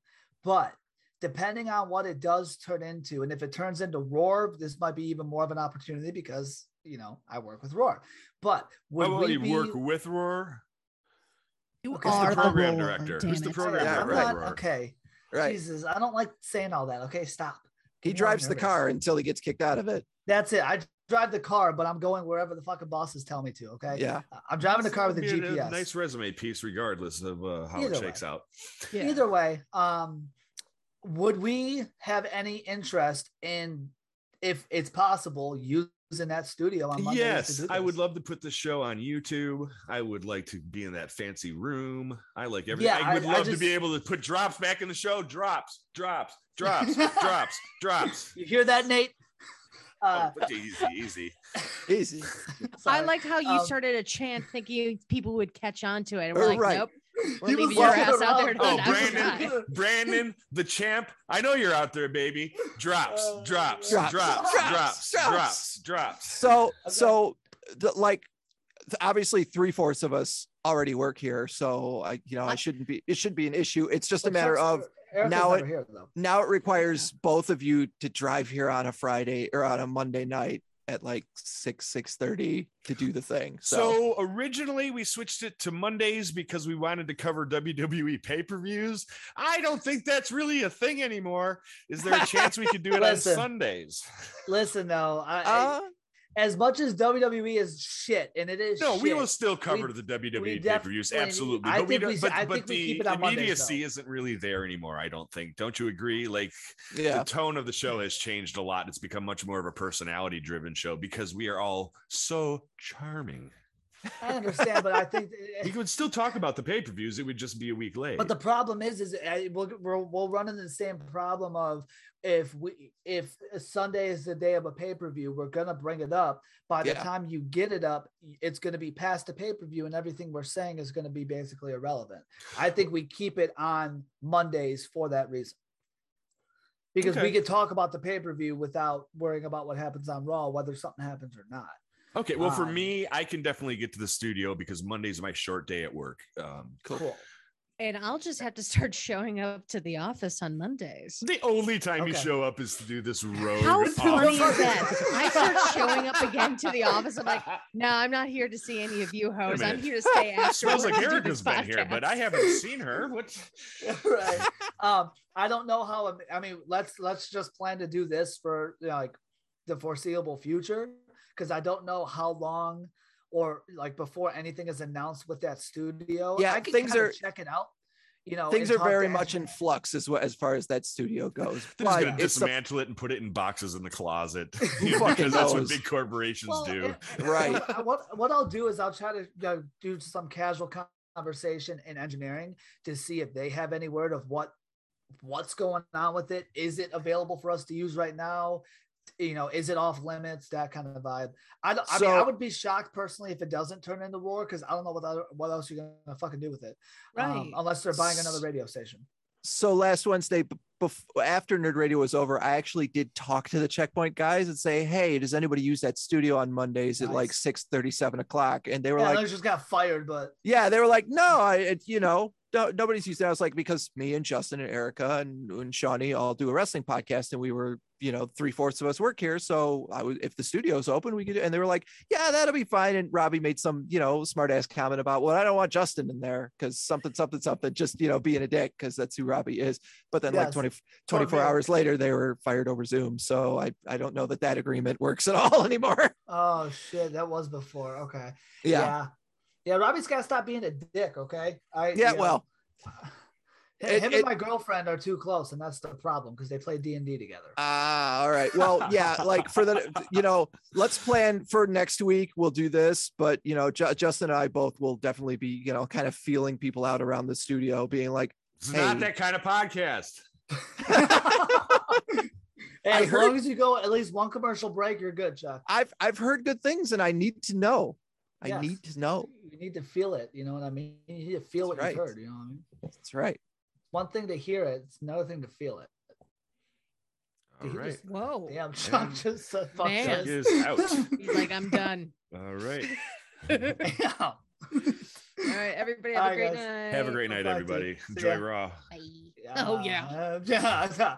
but depending on what it does turn into, and if it turns into Roar, this might be even more of an opportunity because you know I work with Roar. But would How about we you be, work with Roar? You Okay, who's the are the program Lord, director? damn Who's the program Yeah, I'm right. okay. Right. Jesus, I don't like saying all that. Okay, stop. He Get me drives the car until he gets kicked out of it. That's it. I drive the car, but I'm going wherever the fucking bosses tell me to. Okay. Yeah. I'm driving the car with a Be a- a GPS. nice resume piece, regardless of uh, how Either it shakes way. out. Yeah. Either way, um, would we have any interest in, if it's possible, using that studio on Mondays? to Yes, do I would love to put the show on YouTube. I would like to be in that fancy room. I like everything Yeah, I would I- I love to be able to put drops back in the show. Drops, drops, drops, drops, drops. You hear that, Nate? Uh, Oh, easy, easy. Easy. I like how you Um, started a chant thinking people would catch on to it. And we're Uh, like, right. nope. We're He was your walking ass out there to Oh. Brandon, Brandon, the champ. I know you're out there, baby. Drops, Uh, drops, Drops, drops, drops, drops, drops. drops, drops. So so the, like obviously three fourths of us already work here. So I you know I shouldn't be it should be an issue. It's just a matter of Erica's now it- here, now it requires both of you to drive here on a Friday or on a Monday night at like six six thirty to do the thing. So, So originally we switched it to Mondays because we wanted to cover WWE pay-per-views. I don't think that's really a thing anymore. Is there a chance we could do it on Sundays? Listen, though, I, uh, as much as WWE is shit, and it is No, we will still cover We- the WWE we pay-per-views. Absolutely. I But we think don't, we s- but, I but think we the keep it on Mondays, immediacy though. isn't really there anymore, I don't think. Don't you agree? Like yeah. the tone of the show has changed a lot. It's become much more of a personality driven show because we are all so charming. I understand, but I think We could still talk about the pay-per-views. It would just be a week late. But the problem is, is uh, we'll, we'll we'll run into the same problem of if we if Sunday is the day of a pay per view, we're gonna bring it up. By the Yeah. time you get it up, it's gonna be past the pay per view, and everything we're saying is gonna be basically irrelevant. I think we keep it on Mondays for that reason. Because we could talk about the pay per view without worrying about what happens on Raw, whether something happens or not. Okay, well, for Um, me, I can definitely get to the studio because Monday's my short day at work. Um, Cool. And I'll just have to start showing up to the office on Mondays. the only time you show up is to do this road. How funny is that? I start showing up again to the office. I'm like, no, I'm not here to see any of you hoes. I'm here to stay after. Smells like to do Erica's this been here, but I haven't seen her. What? right. Um, I don't know how. I mean, let's let's just plan to do this for you know, like the foreseeable future because I don't know how long or like before anything is announced with that studio. Yeah, I can things are- checking out. You know, Things are very much in flux as, well, as far as that studio goes. They're But gonna it's the- dismantle it and put it in boxes in the closet you know, fucking because that's what big corporations Well, do. and- and Right. What, what what I'll do is I'll try to you know, do some casual conversation in engineering to see if they have any word of what what's going on with it. Is it available for us to use right now? You know, is it off limits? That kind of vibe. I don't. I mean, I would be shocked personally if it doesn't turn into war because I don't know what other, what else you're gonna fucking do with it. um, Right. unless they're buying another radio station. so last Wednesday, b- bef- after Nerd Radio was over, I actually did talk to the Checkpoint guys and say, "Hey, does anybody use that studio on Mondays at like Nice. six thirty, seven o'clock?" And they were Yeah, like, I just got fired, but "Yeah," they were like, "No, I, it, you know, no, nobody's used it." I was like, "Because me and Justin and Erica and, and Shonny all do a wrestling podcast, and we were, you know, three fourths of us work here, so I would, if the studio's open, we could." And they were like, "Yeah, that'll be fine." And Robbie made some, you know, smart ass comment about, "Well, I don't want Justin in there because something, something, something," just you know, being a dick because that's who Robbie is. But then, like Yes. 20, 24 Poor hours later, they were fired over Zoom. So I, I don't know that that agreement works at all anymore. oh shit, that was before. Okay. yeah. Yeah. Yeah, Robbie's got to stop being a dick, okay? I Yeah, you know, well, him it- and it- my girlfriend are too close, and that's the problem because they play D and D together. Ah, all right. Well, yeah, like for the, you know, let's plan for next week. We'll do this, but you know, Ju- Justin and I both will definitely be, you know, kind of feeling people out around the studio, being like, It's Hey. not that kind of podcast. Hey, as heard- long as you go at least one commercial break, you're good, Chuck. I've, I've heard good things, and I need to know. I Yes. need to know. You need to feel it. You know what I mean? You need to feel what That's you've heard. You know what I mean? That's right. One thing to hear it, it's another thing to feel it. All Did he right. just- Whoa. Damn, Chuck just said fuck Man. Chuck this. is out. He's like, I'm done. All right. Damn. All right, everybody have All a great guys. night. Have a great night, everybody. Enjoy ya. Raw. Bye. Oh yeah. Uh, yeah. yeah.